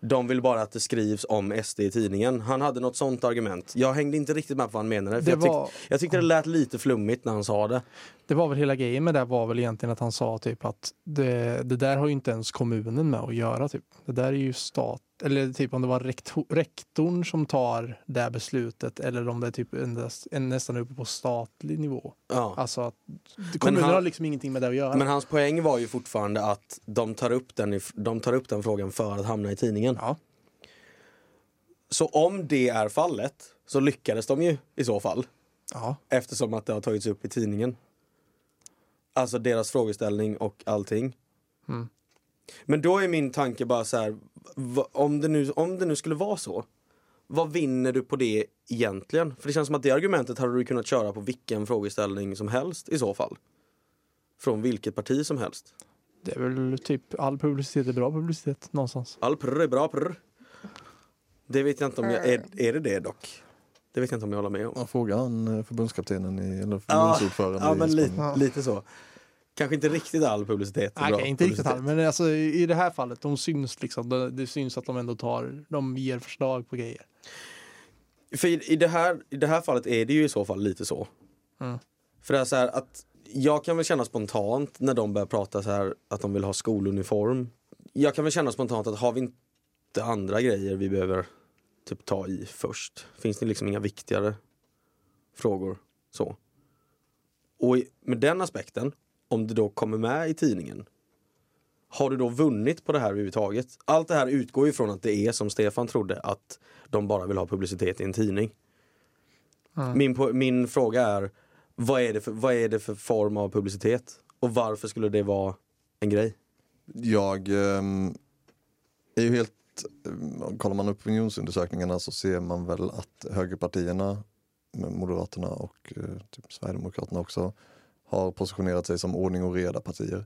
de vill bara att det skrivs om SD i tidningen. Han hade något sånt argument. Jag hängde inte riktigt med på vad han menade. För jag, tyck,
var,
jag tyckte det lät lite flummigt när han sa det.
det var väl hela grejen med det var väl egentligen att han sa typ att det, det där har ju inte ens kommunen med att göra. Typ. Det där är ju stat, eller typ om det var rektor, rektorn som tar det beslutet eller om det är typ endast, en, nästan uppe på statlig nivå.
Ja.
Alltså att kommunen
han-
har liksom ingenting med det att göra.
Men hans poäng var ju fortfarande att de tar upp den, de tar upp den frågan för att hamna i tidningen.
Ja.
Så om det är fallet så lyckades de ju i så fall.
ja.
Eftersom att det har tagits upp i tidningen. Alltså deras frågeställning och allting.
Mm.
Men då är min tanke bara så här, om det, nu, om det nu skulle vara så, vad vinner du på det egentligen? För det känns som att det argumentet hade du kunnat köra på vilken frågeställning som helst i så fall. Från vilket parti som helst.
Det är väl typ all publicitet är bra publicitet någonstans.
All prr är bra prr. Det vet jag inte om jag, är, är det det dock? Det vet jag inte om jag håller med om.
Ja, Fråga han eh, förbundskaptenen i, eller
Ja,
förbundsordföranden
Ja
i
men li,
Ja.
lite så. Kanske inte riktigt all publicitet
Nej,
bra
okej, inte riktigt all, men alltså, i i det här fallet, de syns liksom. Det, det syns att de ändå tar, de ger förslag på grejer.
För i, i, det här, i det här fallet är det ju i så fall lite så.
Mm.
För det är så här att jag kan väl känna spontant när de börjar prata så här att de vill ha skoluniform. Jag kan väl känna spontant att har vi inte andra grejer vi behöver typ ta i först? Finns det liksom inga viktigare frågor? Så. Och i- med den aspekten, om det då kommer med i tidningen, har du då vunnit på det här överhuvudtaget? Allt det här utgår ju från att det är som Stefan trodde, att de bara vill ha publicitet i en tidning. Min, po- min fråga är, vad är, det för, vad är det för form av publicitet? Och varför skulle det vara en grej?
Jag ehm, är ju helt... ehm, Kollar man opinionsundersökningarna så ser man väl att högerpartierna, Moderaterna och eh, typ Sverigedemokraterna också, har positionerat sig som ordning och reda partier.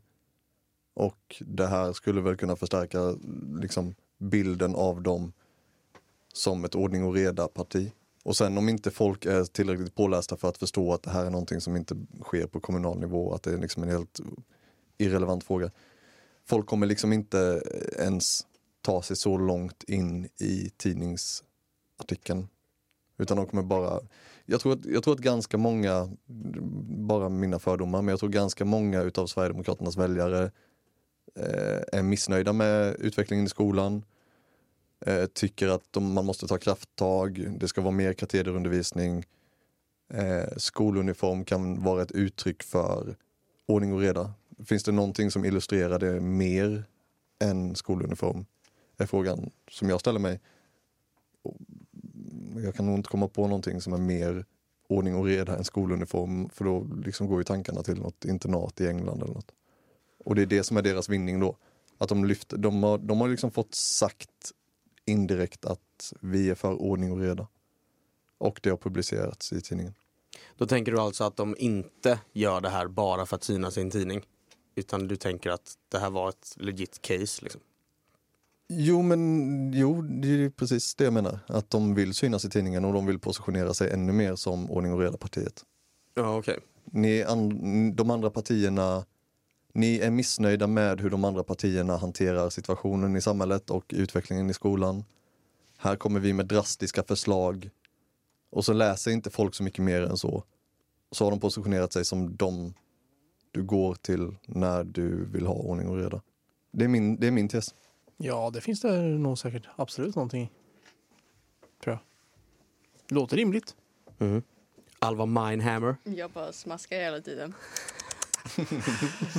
Och det här skulle väl kunna förstärka liksom, bilden av dem som ett ordning och reda parti. Och sen om inte folk är tillräckligt pålästa för att förstå att det här är någonting som inte sker på kommunal nivå, att det är liksom en helt irrelevant fråga. Folk kommer liksom inte ens ta sig så långt in i tidningsartikeln. Utan de kommer bara, jag tror, att, jag tror att ganska många, bara mina fördomar, men jag tror ganska många utav Sverigedemokraternas väljare eh, är missnöjda med utvecklingen i skolan. Eh, tycker att de, man måste ta krafttag, det ska vara mer katederundervisning. Eh, skoluniform kan vara ett uttryck för ordning och reda. Finns det någonting som illustrerar det mer än skoluniform? Är frågan som jag ställer mig. Jag kan nog inte komma på någonting som är mer ordning och reda än skoluniform för då liksom går ju tankarna till något internat i England eller något. Och det är det som är deras vinning då. Att de lyfter, de har, de har liksom fått sagt indirekt att vi är för ordning och reda. Och det har publicerats i tidningen.
Då tänker du alltså att de inte gör det här bara för att synas i en tidning? Utan du tänker att det här var ett legit case? Liksom.
Jo, men jo, det är precis det jag menar. Att de vill synas i tidningen och de vill positionera sig ännu mer som ordning och reda-partiet.
Ja, okej.
Ni, an, de andra partierna, ni är missnöjda med hur de andra partierna hanterar situationen i samhället och utvecklingen i skolan. Här kommer vi med drastiska förslag. Och så läser inte folk så mycket mer än så. Så har de positionerat sig som de du går till när du vill ha ordning och reda. Det är min, det är min tes.
Ja, det finns det nog säkert absolut någonting i. Tror jag. Låter rimligt.
Mhm. Alva Minehammer.
Jag bara smaskar hela tiden.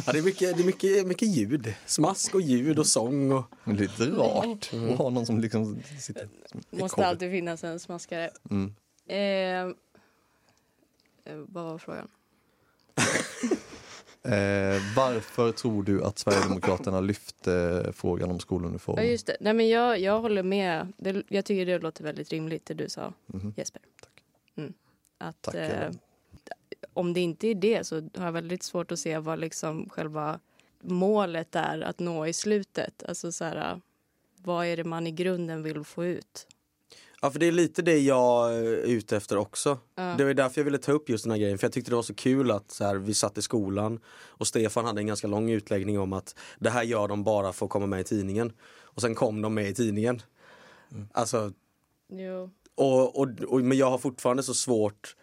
Ja, det är, mycket, det är mycket, mycket ljud. Smask och ljud och sång. Och...
Men Lite rart att ha någon som liksom sitter
Måste
ekorre.
alltid finnas en smaskare.
Mm.
Eh, eh, vad var frågan?
Eh, varför tror du att Sverigedemokraterna lyfte frågan om skoluniform?
Ja, just det. Nej, men jag, jag håller med. Det, jag tycker det låter väldigt rimligt det du sa,
Mhm.
Jesper.
Tack.
Mm. Att,
Tack,
eh, om det inte är det så har jag väldigt svårt att se vad liksom själva målet är att nå i slutet. Alltså så här, vad är det man i grunden vill få ut?
Ja, för det är lite det jag är ute efter också.
Ja.
Det var därför jag ville ta upp just den här grejen. För jag tyckte det var så kul att så här, vi satt i skolan och Stefan hade en ganska lång utläggning om att det här gör de bara för att komma med i tidningen. Och sen kom de med i tidningen. Alltså,
Jo.
och, och, och, men jag har fortfarande så svårt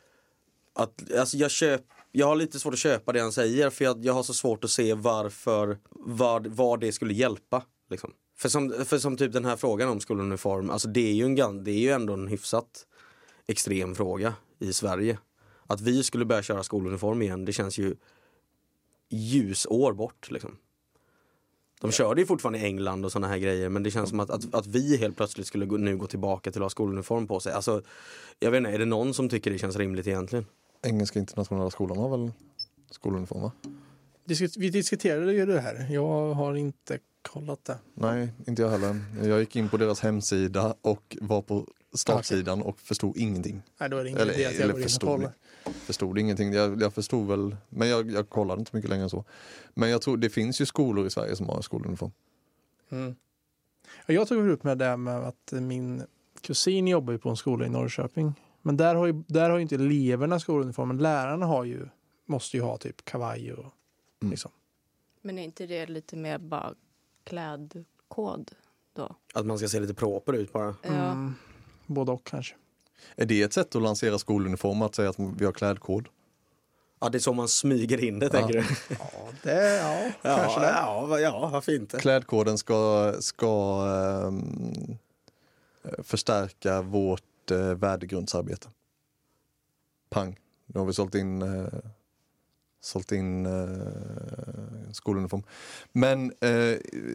att, alltså jag köp, jag har lite svårt att köpa det han säger för jag, jag har så svårt att se varför, vad, vad det skulle hjälpa. Liksom. För, som, för som typ den här frågan om skoluniform, alltså det är ju, en, det är ju ändå en hyfsat extrem fråga i Sverige. Att vi skulle börja köra skoluniform igen, det känns ju ljusår bort. Liksom. De kör det ju fortfarande i England och såna här grejer men det känns som att, att, att vi helt plötsligt skulle gå, nu gå tillbaka till att ha skoluniform på sig. Alltså, jag vet inte, är det någon som tycker det känns rimligt egentligen?
Engelska internationella skolan har väl skoluniform va?
Vi diskuterade ju det här. Jag har inte kollat det.
Nej, inte jag heller. Jag gick in på deras hemsida och var på startsidan och förstod ingenting.
Nej, då är det ingen
Eller-
idé att jag
eller
går in och
förstod
kollar.
Förstod ingenting. Jag, jag förstod väl, men jag, jag kollade inte mycket längre än så. Men jag tror det finns ju skolor i Sverige som har skoluniform.
Mm. Ja, Jag tog upp med det här med att min kusin jobbar ju på en skola i Norrköping. Men där har ju, där har ju inte eleverna skoluniform, men lärarna har ju, måste ju ha typ kavaj och
Mm.
liksom.
Men är inte det lite mer bara klädkod då?
Att man ska se lite proper ut bara.
Ja.
Mm, både och kanske.
Är det ett sätt att lansera skoluniform, att säga att vi har klädkod?
Ja, det är så man smyger in det,
Ja.
tänker du?
Ja, det, ja, kanske
Ja,
det.
ja, ja, varför inte?
Klädkoden ska, ska ehm, förstärka vårt eh, värdegrundsarbete. Pang, nu har vi sålt in eh, sålt in eh, skoluniform. Men eh,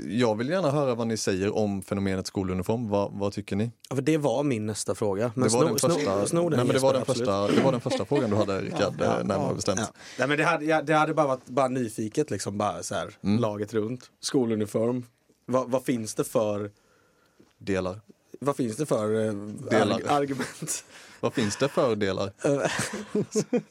jag vill gärna höra vad ni säger om fenomenet skoluniform. Vad, vad tycker ni?
Ja, för det var min nästa fråga. Men
det, var den första,
sno den
nej, men det, var den
Jesper, absolut.
första, det var den första frågan du hade Rickard,
Ja,
eh, närmare
ja,
bestämt.
Ja. Nej, men det, hade, ja, det hade bara varit bara nyfiket, liksom, bara så här,
Mm.
laget runt. Skoluniform. Vad, vad finns det för,
Delar.
vad finns det för eh,
Delar.
arg- argument?
Vad finns det för delar?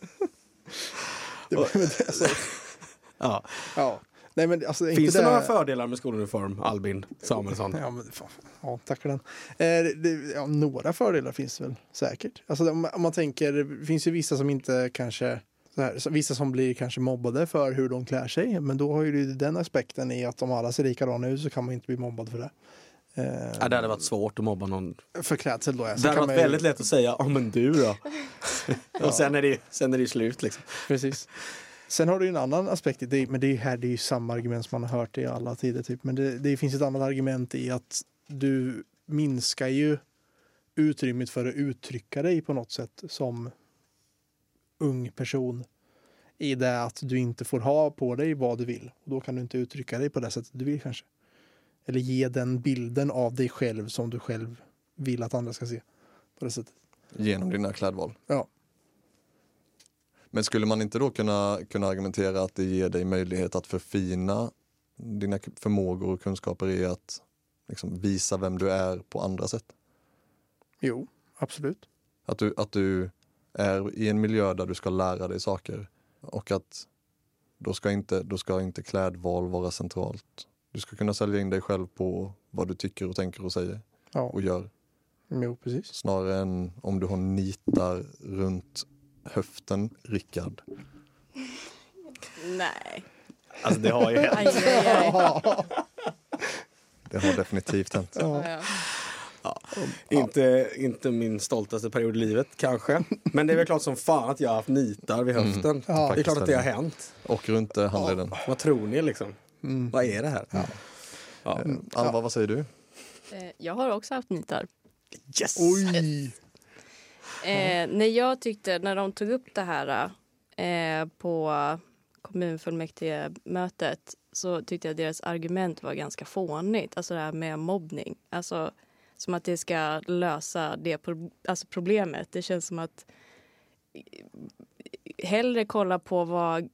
Det men det- alltså,
ja.
ja. Nej, men alltså,
Finns det några fördelar med skoluniform, Albin Samuelsson?
Ja, men, fan, ja tack för den. Eh, det, ja, några fördelar finns det väl säkert. Alltså, om, om man tänker, det finns ju vissa som inte kanske så här, så vissa som blir kanske mobbade för hur de klär sig. Men då har ju den aspekten i att om alla ser likadana ut så kan man inte bli mobbad för det. Eh,
Ja, det hade varit svårt att mobba någon.
för klädsel då. Ja. Så
Det hade varit
ju-
väldigt lätt att säga, ja men du då? Och sen är, det, sen är det slut liksom.
Precis. Sen har du en annan aspekt det, men det är här det är ju samma argument som man har hört i alla tider. Typ. Men det, det finns ett annat argument i att du minskar ju utrymmet för att uttrycka dig på något sätt som ung person. I det att du inte får ha på dig vad du vill. Och då kan du inte uttrycka dig på det sättet du vill kanske. Eller ge den bilden av dig själv som du själv vill att andra ska se. På det sättet.
Genom dina klädval.
Ja.
Men skulle man inte då kunna, kunna argumentera att det ger dig möjlighet att förfina dina förmågor och kunskaper i att liksom visa vem du är på andra sätt?
Jo, absolut.
Att du, att du är i en miljö där du ska lära dig saker och att då ska inte, då ska inte klädval vara centralt. Du ska kunna sälja in dig själv på vad du tycker och tänker och säger
Ja,
och gör.
jo, precis.
Snarare än om du har nitar runt höften, Rickard.
Nej.
Alltså det har ju hänt.
Aj, aj, aj.
Det har definitivt hänt.
Ja.
Ja.
Inte, inte min stoltaste period i livet kanske. Men det är väl klart som fan att jag har haft nitar vid höften.
Ja.
Det är klart att det har hänt.
Och runt eh, handleden.
Vad tror ni liksom?
Mm.
Vad är det här? Ja.
Eh, Alva, vad säger du?
Eh, Jag har också haft nitar.
Yes!
Oj!
Eh, när jag tyckte, när de tog upp det här eh, på kommunfullmäktige-mötet så tyckte jag deras argument var ganska fånigt. Alltså det här med mobbning. Alltså som att det ska lösa det pro- alltså problemet. Det känns som att eh, hellre kolla på vad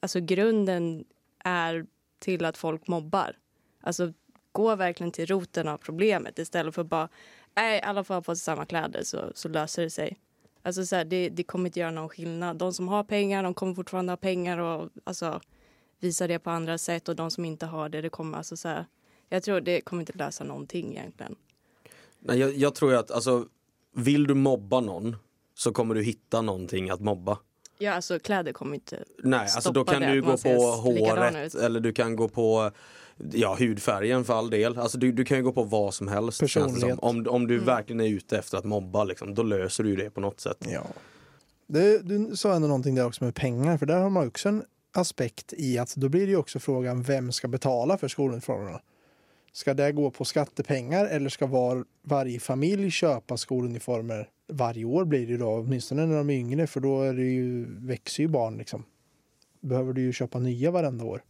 alltså grunden är till att folk mobbar. Alltså gå verkligen till roten av problemet istället för bara nej, alla får ha på sig samma kläder så, så löser det sig. Alltså så här, det, det kommer inte göra någon skillnad. De som har pengar, de kommer fortfarande ha pengar och alltså, visa det på andra sätt och de som inte har det, det kommer alltså så här, jag tror det kommer inte lösa någonting egentligen.
Nej, jag, jag tror att alltså, vill du mobba någon så kommer du hitta någonting att mobba.
Ja, alltså kläder kommer inte
Nej, alltså då kan
det,
du gå på håret eller du kan gå på ja, hudfärgen för all del. Alltså du, du kan ju gå på vad som helst. känns det som.
Personlighet.
Om, om du
Mm.
verkligen är ute efter att mobba, liksom, då löser du det på något sätt.
Ja. Det, du sa ändå någonting där också med pengar, för där har man också en aspekt i att då blir det ju också frågan vem ska betala för skoluniformerna? Ska det gå på skattepengar eller ska var, varje familj köpa skoluniformer varje år blir det då, åtminstone när de är yngre, för då är det ju, växer ju barn liksom. Behöver du ju köpa nya varenda år.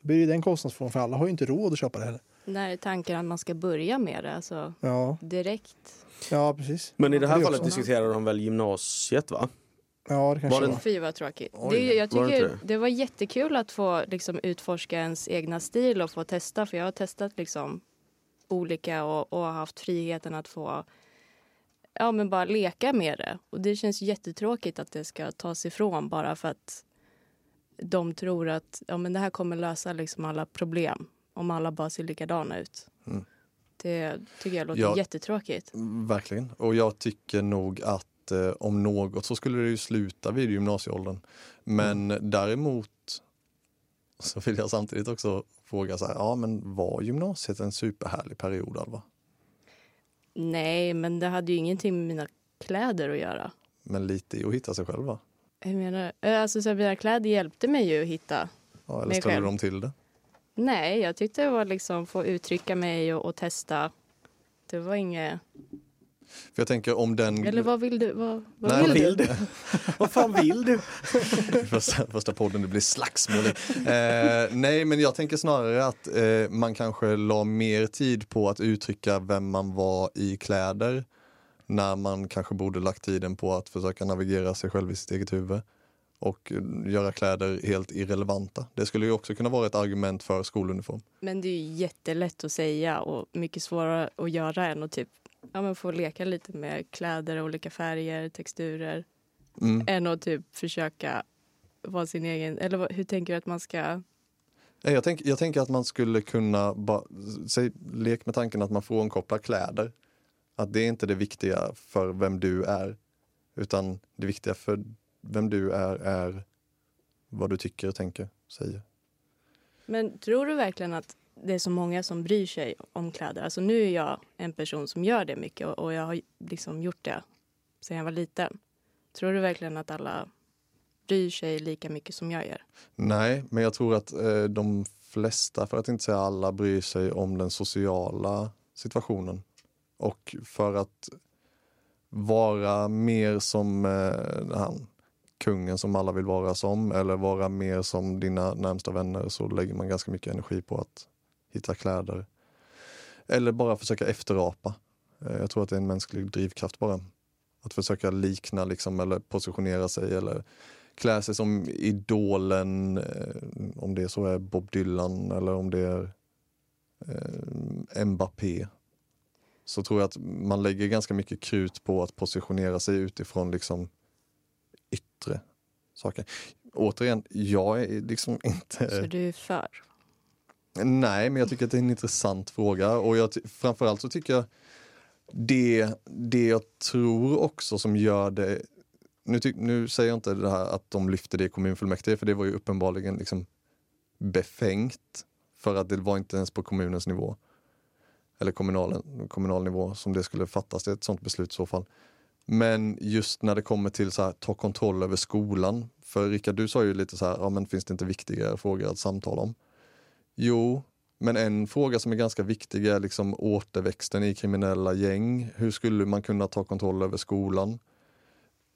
Då blir det den kostnadsfrågan, för alla har ju inte råd att köpa det heller.
När är tanken att man ska börja med det? Alltså
Ja,
direkt?
ja precis.
Men i det här
Det
fallet
också-
diskuterar de väl gymnasiet va?
Ja, det kanske
Var
var.
det-
Fy vad tråkigt.
Oj,
det, jag
var det
tycker det? var jättekul att få liksom, utforska ens egna stil och få testa. För jag har testat liksom, olika och, och haft friheten att få ja, men bara leka med det. Och det känns jättetråkigt att det ska tas ifrån bara för att de tror att ja, men det här kommer lösa liksom alla problem om alla bara ser likadana ut.
Mm.
Det tycker jag låter
Ja.
jättetråkigt.
Verkligen. Och jag tycker nog att eh, om något så skulle det ju sluta vid gymnasieåldern. Men däremot så vill jag samtidigt också fråga så här, ja men var gymnasiet en superhärlig period Alva?
Nej, men det hade ju ingenting med mina kläder att göra.
Men lite i att hitta sig själv va?
Jag menar, eh, alltså så mina kläder hjälpte mig ju att hitta.
Ja, eller
själv.
de till det?
Nej, jag tyckte det var liksom få uttrycka mig och, och testa. Det var inget...
För jag tänker om den...
Eller vad vill du? Vad, vad
Nej,
vill
Vad
du?
vill du? Vad fan vill du?
första, första podden det blir slagsmål eh, Nej, men jag tänker snarare att eh, man kanske la mer tid på att uttrycka vem man var i kläder när man kanske borde lagt tiden på att försöka navigera sig själv i sitt eget huvud och eh, göra kläder helt irrelevanta. Det skulle ju också kunna vara ett argument för skoluniform.
Men det är ju jättelätt att säga och mycket svårare att göra än att typ ja, men få leka lite med kläder, olika färger, texturer.
Mm.
Än att typ försöka vara sin egen... Eller hur tänker du att man ska...
Jag, tänk, jag tänker att man skulle kunna, ba, säg, lek med tanken att man frånkopplar kläder. Att det är inte det viktiga för vem du är. Utan det viktiga för vem du är, är vad du tycker, tänker, säger.
Men tror du verkligen att det är så många som bryr sig om kläder? Alltså nu är jag en person som gör det mycket och, och jag har liksom gjort det sedan jag var liten. Tror du verkligen att alla bryr sig lika mycket som jag gör?
Nej, men jag tror att eh, de flesta, för att inte säga alla, bryr sig om den sociala situationen. Och för att vara mer som eh, han, kungen som alla vill vara som eller vara mer som dina närmsta vänner så lägger man ganska mycket energi på att hitta kläder. Eller bara försöka efterapa. Eh, jag tror att det är en mänsklig drivkraft bara. Att försöka likna liksom, eller positionera sig eller klä sig som idolen, eh, om det så är Bob Dylan eller om det är eh, Mbappé. Så tror jag att man lägger ganska mycket krut på att positionera sig utifrån liksom yttre saker. Återigen, jag är liksom inte...
Så du är för?
Nej, men jag tycker att det är en intressant fråga och jag, framförallt så tycker jag det, det jag tror också som gör det nu, ty, nu säger jag inte det här att de lyfte det i kommunfullmäktige för det var ju uppenbarligen liksom befängt för att det var inte ens på kommunens nivå eller kommunal, kommunal nivå som det skulle fattas det ett sånt beslut i så fall. Men just när det kommer till så här, ta kontroll över skolan. För Rickard, du sa ju lite så här, ja men finns det inte viktigare frågor att samtala om? Jo, men en fråga som är ganska viktig är liksom återväxten i kriminella gäng. Hur skulle man kunna ta kontroll över skolan?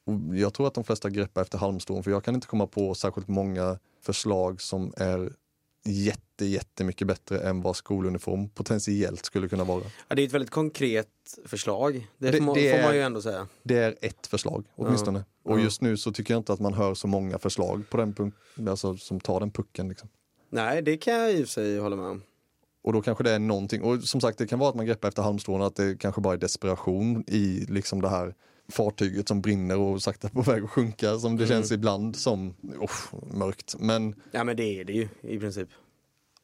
Och jag tror att de flesta greppar efter halmstrån för jag kan inte komma på särskilt många förslag som är jätte, jättemycket bättre än vad skoluniform potentiellt skulle kunna vara.
Ja, det är ett väldigt konkret förslag. Det,
Det-
får, man,
det
får man
är-
ju ändå säga.
Det är ett förslag åtminstone. Och
Ja.
just nu så tycker jag inte att man hör så många förslag på den punkten, alltså som tar den pucken. Liksom.
Nej, det kan jag i och för sig hålla med om.
Och då kanske det är någonting, och som sagt det kan vara att man greppar efter halmstrån, att det kanske bara är desperation i liksom det här fartyget som brinner och sakta på väg att sjunka som det
Mm.
känns ibland som oh, mörkt. Men
Ja, men det är det ju i princip.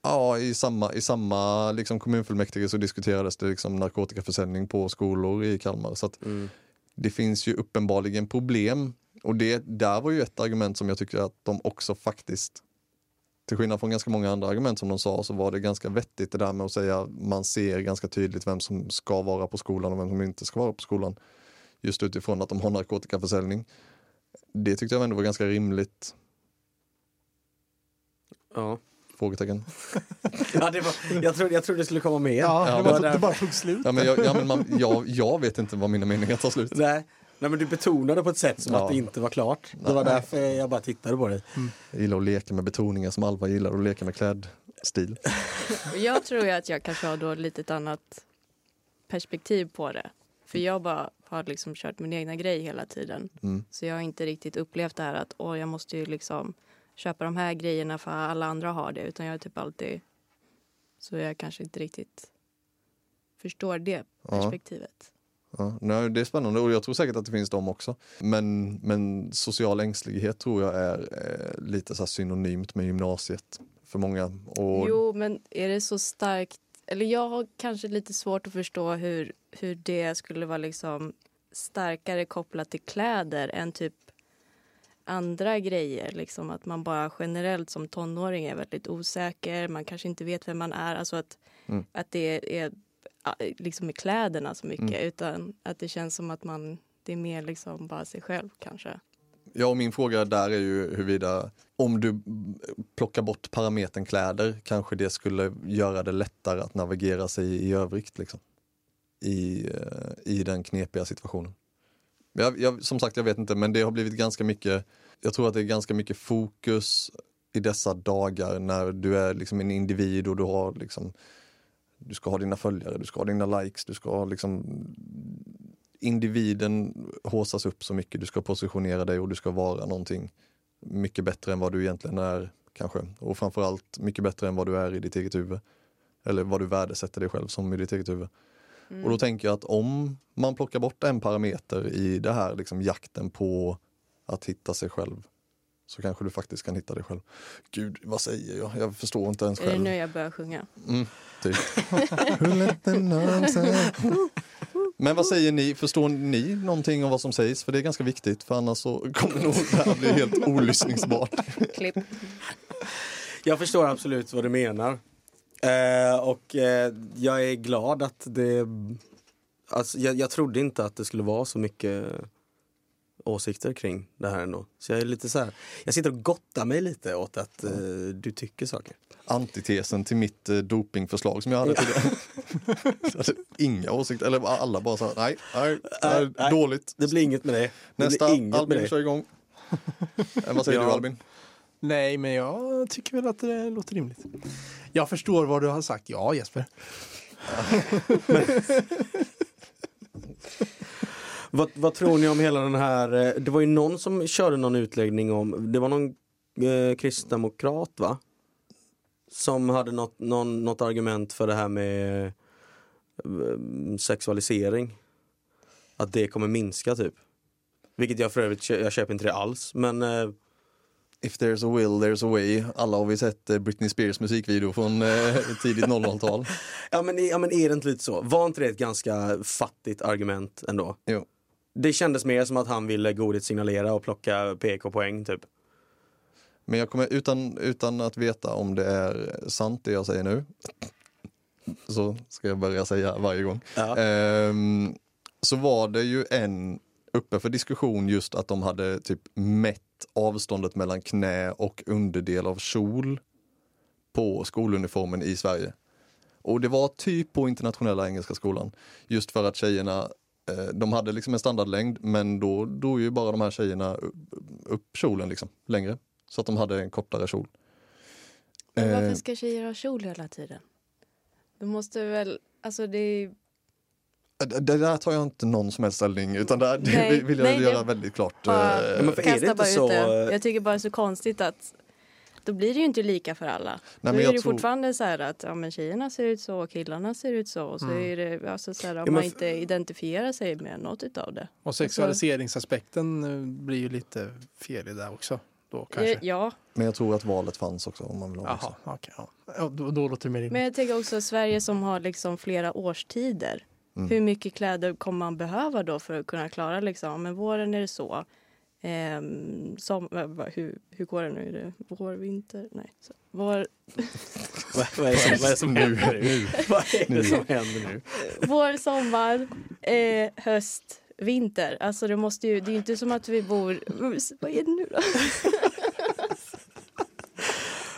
ja, i samma, i samma liksom kommunfullmäktige så diskuterades det liksom narkotikaförsäljning på skolor i Kalmar. Så att
Mm.
det finns ju uppenbarligen problem. Och det där var ju ett argument som jag tycker att de också faktiskt till skillnad från ganska många andra argument som de sa så var det ganska vettigt det där med att säga man ser ganska tydligt vem som ska vara på skolan och vem som inte ska vara på skolan. Just utifrån att de har narkotikaförsäljning. Det tyckte jag ändå var ganska rimligt.
Ja.
Frågetecken.
Ja, det var, jag, trodde, jag trodde det skulle komma med.
Ja,
Ja,
det, var, det bara tog slut.
Ja, men jag, ja, men man, jag, jag vet inte vad mina meningar tar slut.
Nej. Nej, men du betonade på ett sätt som
Ja.
att det inte var klart. Det var
Nej.
därför jag bara tittade på dig.
Jag gillar att leka med betoningar som Alva gillar att leka med klädstil.
Och Jag tror ju att jag kanske har då lite ett annat perspektiv på det. För jag bara har liksom kört min egna grej hela tiden.
Mm.
Så jag har inte riktigt upplevt det här att åh, jag måste ju liksom köpa de här grejerna för alla andra har det. Utan jag är typ alltid... Så jag kanske inte riktigt förstår det perspektivet.
Ja, nej, det är spännande och jag tror säkert att det finns dem också. Men, men social ängslighet tror jag är eh, lite så synonymt med gymnasiet för många. Och,
Jo, men är det så starkt? Eller jag har kanske lite svårt att förstå hur, hur det skulle vara liksom starkare kopplat till kläder än typ andra grejer. Liksom att man bara generellt som tonåring är väldigt osäker. Man kanske inte vet vem man är. Alltså att,
Mm.
att det är ja, liksom med kläderna så mycket.
Mm.
Utan att det känns som att man det är mer liksom bara sig själv kanske.
Ja, och min fråga där är ju huruvida om du plockar bort parametern kläder kanske det skulle göra det lättare att navigera sig i övrigt. Liksom. i, eh, i den knepiga situationen. Jag, jag, som sagt, jag vet inte, men det har blivit ganska mycket, jag tror att det är ganska mycket fokus i dessa dagar när du är liksom en individ och du har liksom du ska ha dina följare, du ska ha dina likes, du ska ha liksom individen håsas upp så mycket, du ska positionera dig och du ska vara någonting mycket bättre än vad du egentligen är kanske. Och framförallt mycket bättre än vad du är i ditt eget huvud. Eller vad du värdesätter dig själv som i ditt eget huvud.
Mm.
Och då tänker jag att om man plockar bort en parameter i det här liksom jakten på att hitta sig själv så kanske du faktiskt kan hitta dig själv. Gud, vad säger jag? Jag förstår inte ens
Är det
själv.
nu jag börjar sjunga?
Mm, typ. Men vad säger ni? Förstår ni någonting av vad som sägs? För det är ganska viktigt, för annars så kommer nog det här bli helt olyssningsbart.
Klipp.
Jag förstår absolut vad du menar. Eh, och eh, jag är glad att det... Alltså, jag, jag trodde inte att det skulle vara så mycket åsikter kring det här ändå. Så jag är lite så här, jag sitter och gottar mig lite åt att eh, du tycker saker.
Antitesen till mitt eh, dopingförslag som jag hade tidigare. Så hade Inga åsikter, eller alla bara sa nej, nej, nej,
Nej,
dåligt.
Det blir inget med det. det
Nästa,
blir inget med
Albin
det.
kör igång. Eh, vad säger
Ja.
du Albin?
Nej, men jag tycker väl att det låter rimligt. Jag förstår vad du har sagt. Ja, Jesper.
Vad, vad tror ni om hela den här, eh, det var ju någon som körde någon utläggning om, det var någon eh, kristdemokrat va? Som hade något, någon, något argument för det här med eh, sexualisering. Att det kommer minska typ. Vilket jag för övrigt, jag köper inte det alls men eh,
If there's a will, there's a way. Alla har vi sett eh, Britney Spears musikvideo från eh, tidigt 00-tal.
Ja men, ja men är det inte lite så? Var inte det ett ganska fattigt argument ändå?
Jo.
Det kändes mer som att han ville godhet signalera och plocka PK-poäng typ.
Men jag kommer utan, utan att veta om det är sant det jag säger nu. Så ska jag börja säga varje gång.
Ja.
Ehm, så var det ju en uppe för diskussion just att de hade typ mätt avståndet mellan knä och underdel av kjol på skoluniformen i Sverige. Och det var typ på internationella engelska skolan. Just för att tjejerna, de hade liksom en standardlängd men då drog ju bara de här tjejerna upp, kjolen liksom längre. Så att de hade en kortare kjol.
Men
Eh,
varför ska tjejer ha kjol hela tiden? De måste väl, alltså det är
Det det där tar jag inte någon som helst ställning utan det, det
Nej,
vill jag
nej, det-
göra väldigt klart.
bara
eh,
Ja, men för- är det inte så-
ut det. Jag tycker bara det är så konstigt att då blir det ju inte lika för alla.
men
då är det
tror-
fortfarande så här att ja, men tjejerna ser ut så och killarna ser ut så. Och så är det alltså så här, om
men
man inte identifierar sig med något utav det.
Och sexualiseringsaspekten eh, blir ju lite fel i det också. Då kanske.
Ja, ja,
Men jag tror att valet fanns också om man vill ha det
Jaha,
också.
okej. ja. Ja, då, då låter det mer
men jag tänker också Sverige som har liksom flera årstider.
Mm.
Hur mycket kläder kommer man behöva då för att kunna klara liksom, men våren är det så. Ehm, som, hur, hur går det nu? Är det vår, vinter? Nej. Så, vår,
Vad, vad, är som, vad är det som händer nu? Vad är det som händer nu?
vår, sommar, eh, höst, vinter. Alltså det måste ju, det är ju inte som att vi bor... Vad är det nu då?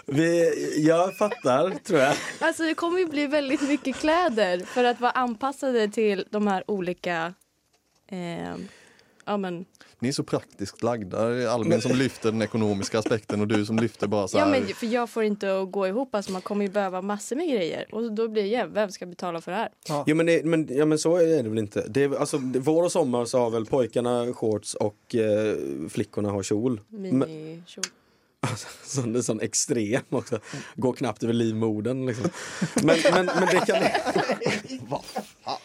Vi, jag fattar, tror jag.
Alltså det kommer ju bli väldigt mycket kläder för att vara anpassade till de här olika... Eh, ja men,
Ni är så praktiskt lagda. Albin som lyfter den ekonomiska aspekten och du som lyfter bara så
ja,
här.
men för jag får inte att gå ihop. Alltså man kommer ju behöva massor med grejer. Och då blir det vem ska betala för det här?
Jo, men, det, men, ja, men så är det väl inte. Det är, alltså, det- vår och sommar så har väl pojkarna shorts och eh, flickorna har kjol. Men,
Minikjol.
sån, sån extrem också. Går knappt över livmodern. Liksom. Men, men, men det kan...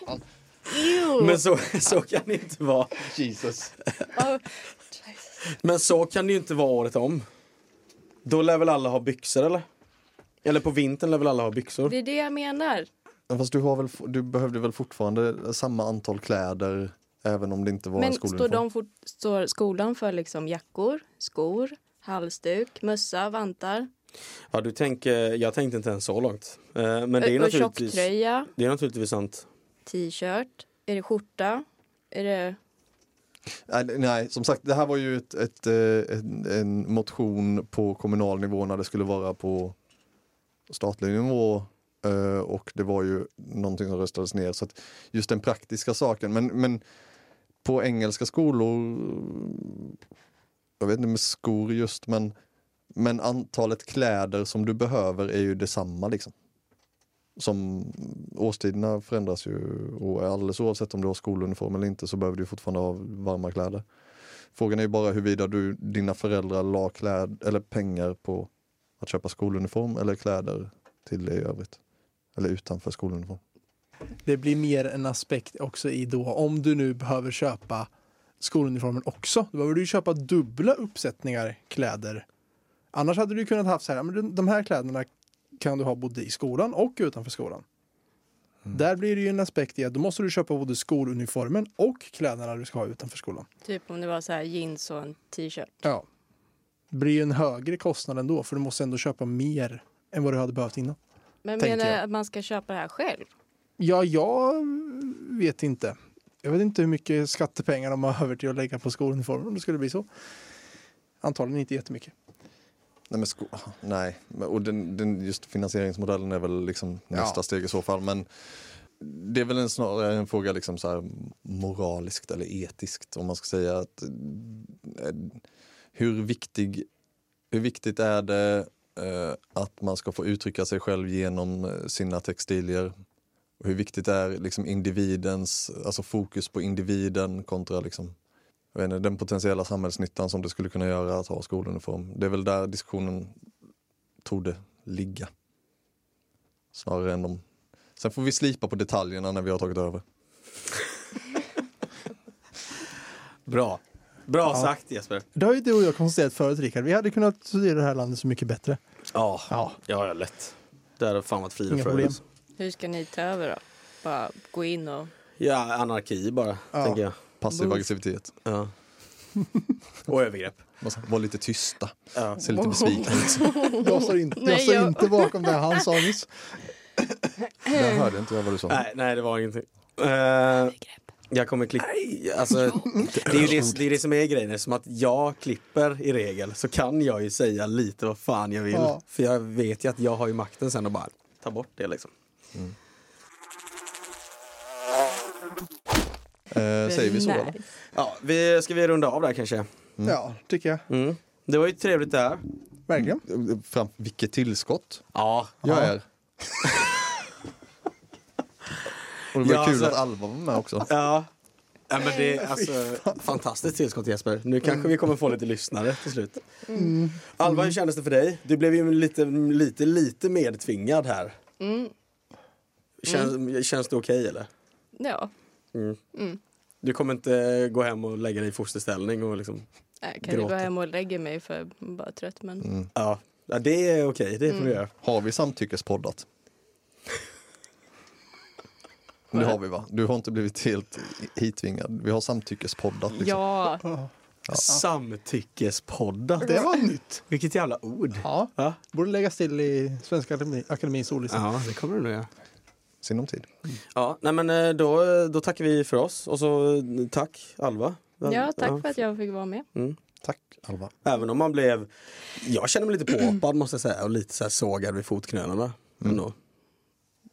Men så, så kan det inte vara.
Jesus.
Ja,
Men så kan det ju inte vara året om. Då lär väl alla ha byxor eller? Eller på vintern lär väl alla ha byxor?
det är det jag menar.
Men Fast du, har väl, du behövde väl fortfarande samma antal kläder även om det inte var en
Men står,
skoluniform?
de fort, står skolan för liksom jackor, skor, halsduk, mössa, vantar?
Ja, du tänker, jag tänkte inte ens så långt. Eh, Men det är
och
naturligtvis,
tjocktröja,
det är naturligtvis sant
t-shirt, är det skjorta? Är det...
Nej, som sagt, det här var ju ett, ett, eh, en, en motion på kommunal nivå när det skulle vara på statlig nivå eh, och det var ju någonting som röstades ner. Så att just den praktiska saken. Men, men på engelska skolor, jag vet inte med skor just, men, men antalet kläder som du behöver är ju detsamma liksom. Som årstiderna förändras ju och alldeles oavsett om du har skoluniform eller inte så behöver du fortfarande ha varma kläder. Frågan är ju bara huruvida du, dina föräldrar la kläd, eller pengar på att köpa skoluniform eller kläder till det i övrigt. Eller utanför skoluniform.
Det blir mer en aspekt också i då om du nu behöver köpa skoluniformen också. Då behöver du köpa dubbla uppsättningar kläder. Annars hade du kunnat haft så här, men de här kläderna kan du ha både i skolan och utanför skolan. Där blir det ju en aspekt i att då måste du köpa både skoluniformen och kläderna du ska ha utanför skolan.
Typ om det var så här jeans och en t-shirt.
Ja. Det blir ju en högre kostnad ändå för du måste ändå köpa mer än vad du hade behövt innan.
Men menar
jag
att man ska köpa det här själv?
Ja, jag vet inte. Jag vet inte hur mycket skattepengar de har över till att lägga på skoluniformen om det skulle bli så. Antagligen inte jättemycket.
Nej, men sko- nej. Och den, den, just finansieringsmodellen är väl liksom nästa
Ja.
steg i så fall. Men det är väl en, snarare en fråga liksom så här moraliskt eller etiskt om man ska säga att eh, hur, viktig, hur viktigt är det eh, att man ska få uttrycka sig själv genom eh, sina textilier? Och hur viktigt är liksom individens, alltså fokus på individen kontra liksom jag vet inte, den potentiella samhällsnyttan som det skulle kunna göra att ha skoluniform. Det är väl där diskussionen torde ligga. Snarare än om... Sen får vi slipa på detaljerna när vi har tagit över.
Bra. Bra
Ja.
sagt Jesper.
Det har ju du och jag konstaterat förut Rickard. Vi hade kunnat studera det här landet så mycket bättre.
Ja,
Ja.
ja, ja lätt. Det hade fan varit frid och fröjd.
problem.
Hur ska ni ta över då? Bara gå in och...
Ja, anarki bara,
Ja.
tänker jag.
Passiv aggressivitet.
Ja. och övergrepp.
Var lite tysta.
Ja.
Se lite besvikna ut.
Jag står inte, jag står
jag-
inte bakom det han sa nyss.
Där hörde inte jag vad du sa.
Nej, nej, det var ingenting. Eh, jag kommer klippa... Alltså, det är ju det, det är det som är grejen. Eftersom att jag klipper i regel så kan jag ju säga lite vad fan jag vill.
Ja.
För jag vet ju att jag har ju makten sen och bara ta bort det liksom.
Eh, säger vi så eller?
Ja, vi, ska vi runda av där kanske?
Ja, tycker jag.
Mm. Det var ju trevligt det här.
Verkligen.
Fram, vilket tillskott
Ja,
jag
Ja.
är. Och det var
Ja,
kul
alltså-
att Alva var med också.
Ja. Ja, men det är alltså fantastiskt tillskott Jesper. Nu kanske vi kommer få lite lyssnare till slut. Alva, hur kändes det för dig? Du blev ju lite, lite, lite medtvingad här.
Mm.
Känns, känns det okej eller?
Ja,
Du kommer inte gå hem och lägga dig i fosterställning och liksom...
jag kan ju gå
Gråter.
hem och lägga mig för jag är bara trött. Men
Mm.
Ja, ja det är okej. Det får du göra.
Har vi samtyckespoddat? Det har vi va? Du har inte blivit helt hitvingad. Vi har samtyckespoddat. Liksom.
ja,
Samtyckespoddat.
Det var nytt.
Vilket jävla ord.
Ja,
Ja,
borde läggas till i Svenska Akademi, Akademins ordlista.
ja det kommer du nog göra.
Sinom tid.
Ja, nej men eh, då, då tackar vi för oss och så eh, tack Alva.
ja, tack för att jag fick vara med.
Tack Alva.
Även om man blev, jag känner mig lite påhoppad måste jag säga och lite så här sågad vid fotknölarna. ändå.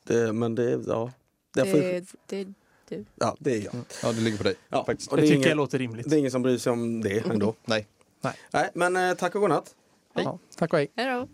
Det, men det, ja. Det, får,
Det, du.
ja, det är jag.
Ja, det ligger på dig.
Ja,
Faktiskt.
och
Det tycker jag
ingen,
låter rimligt.
det är ingen som bryr sig om det ändå.
Nej.
Nej, men eh, tack och godnatt.
Ja, tack och hej.
Hej då.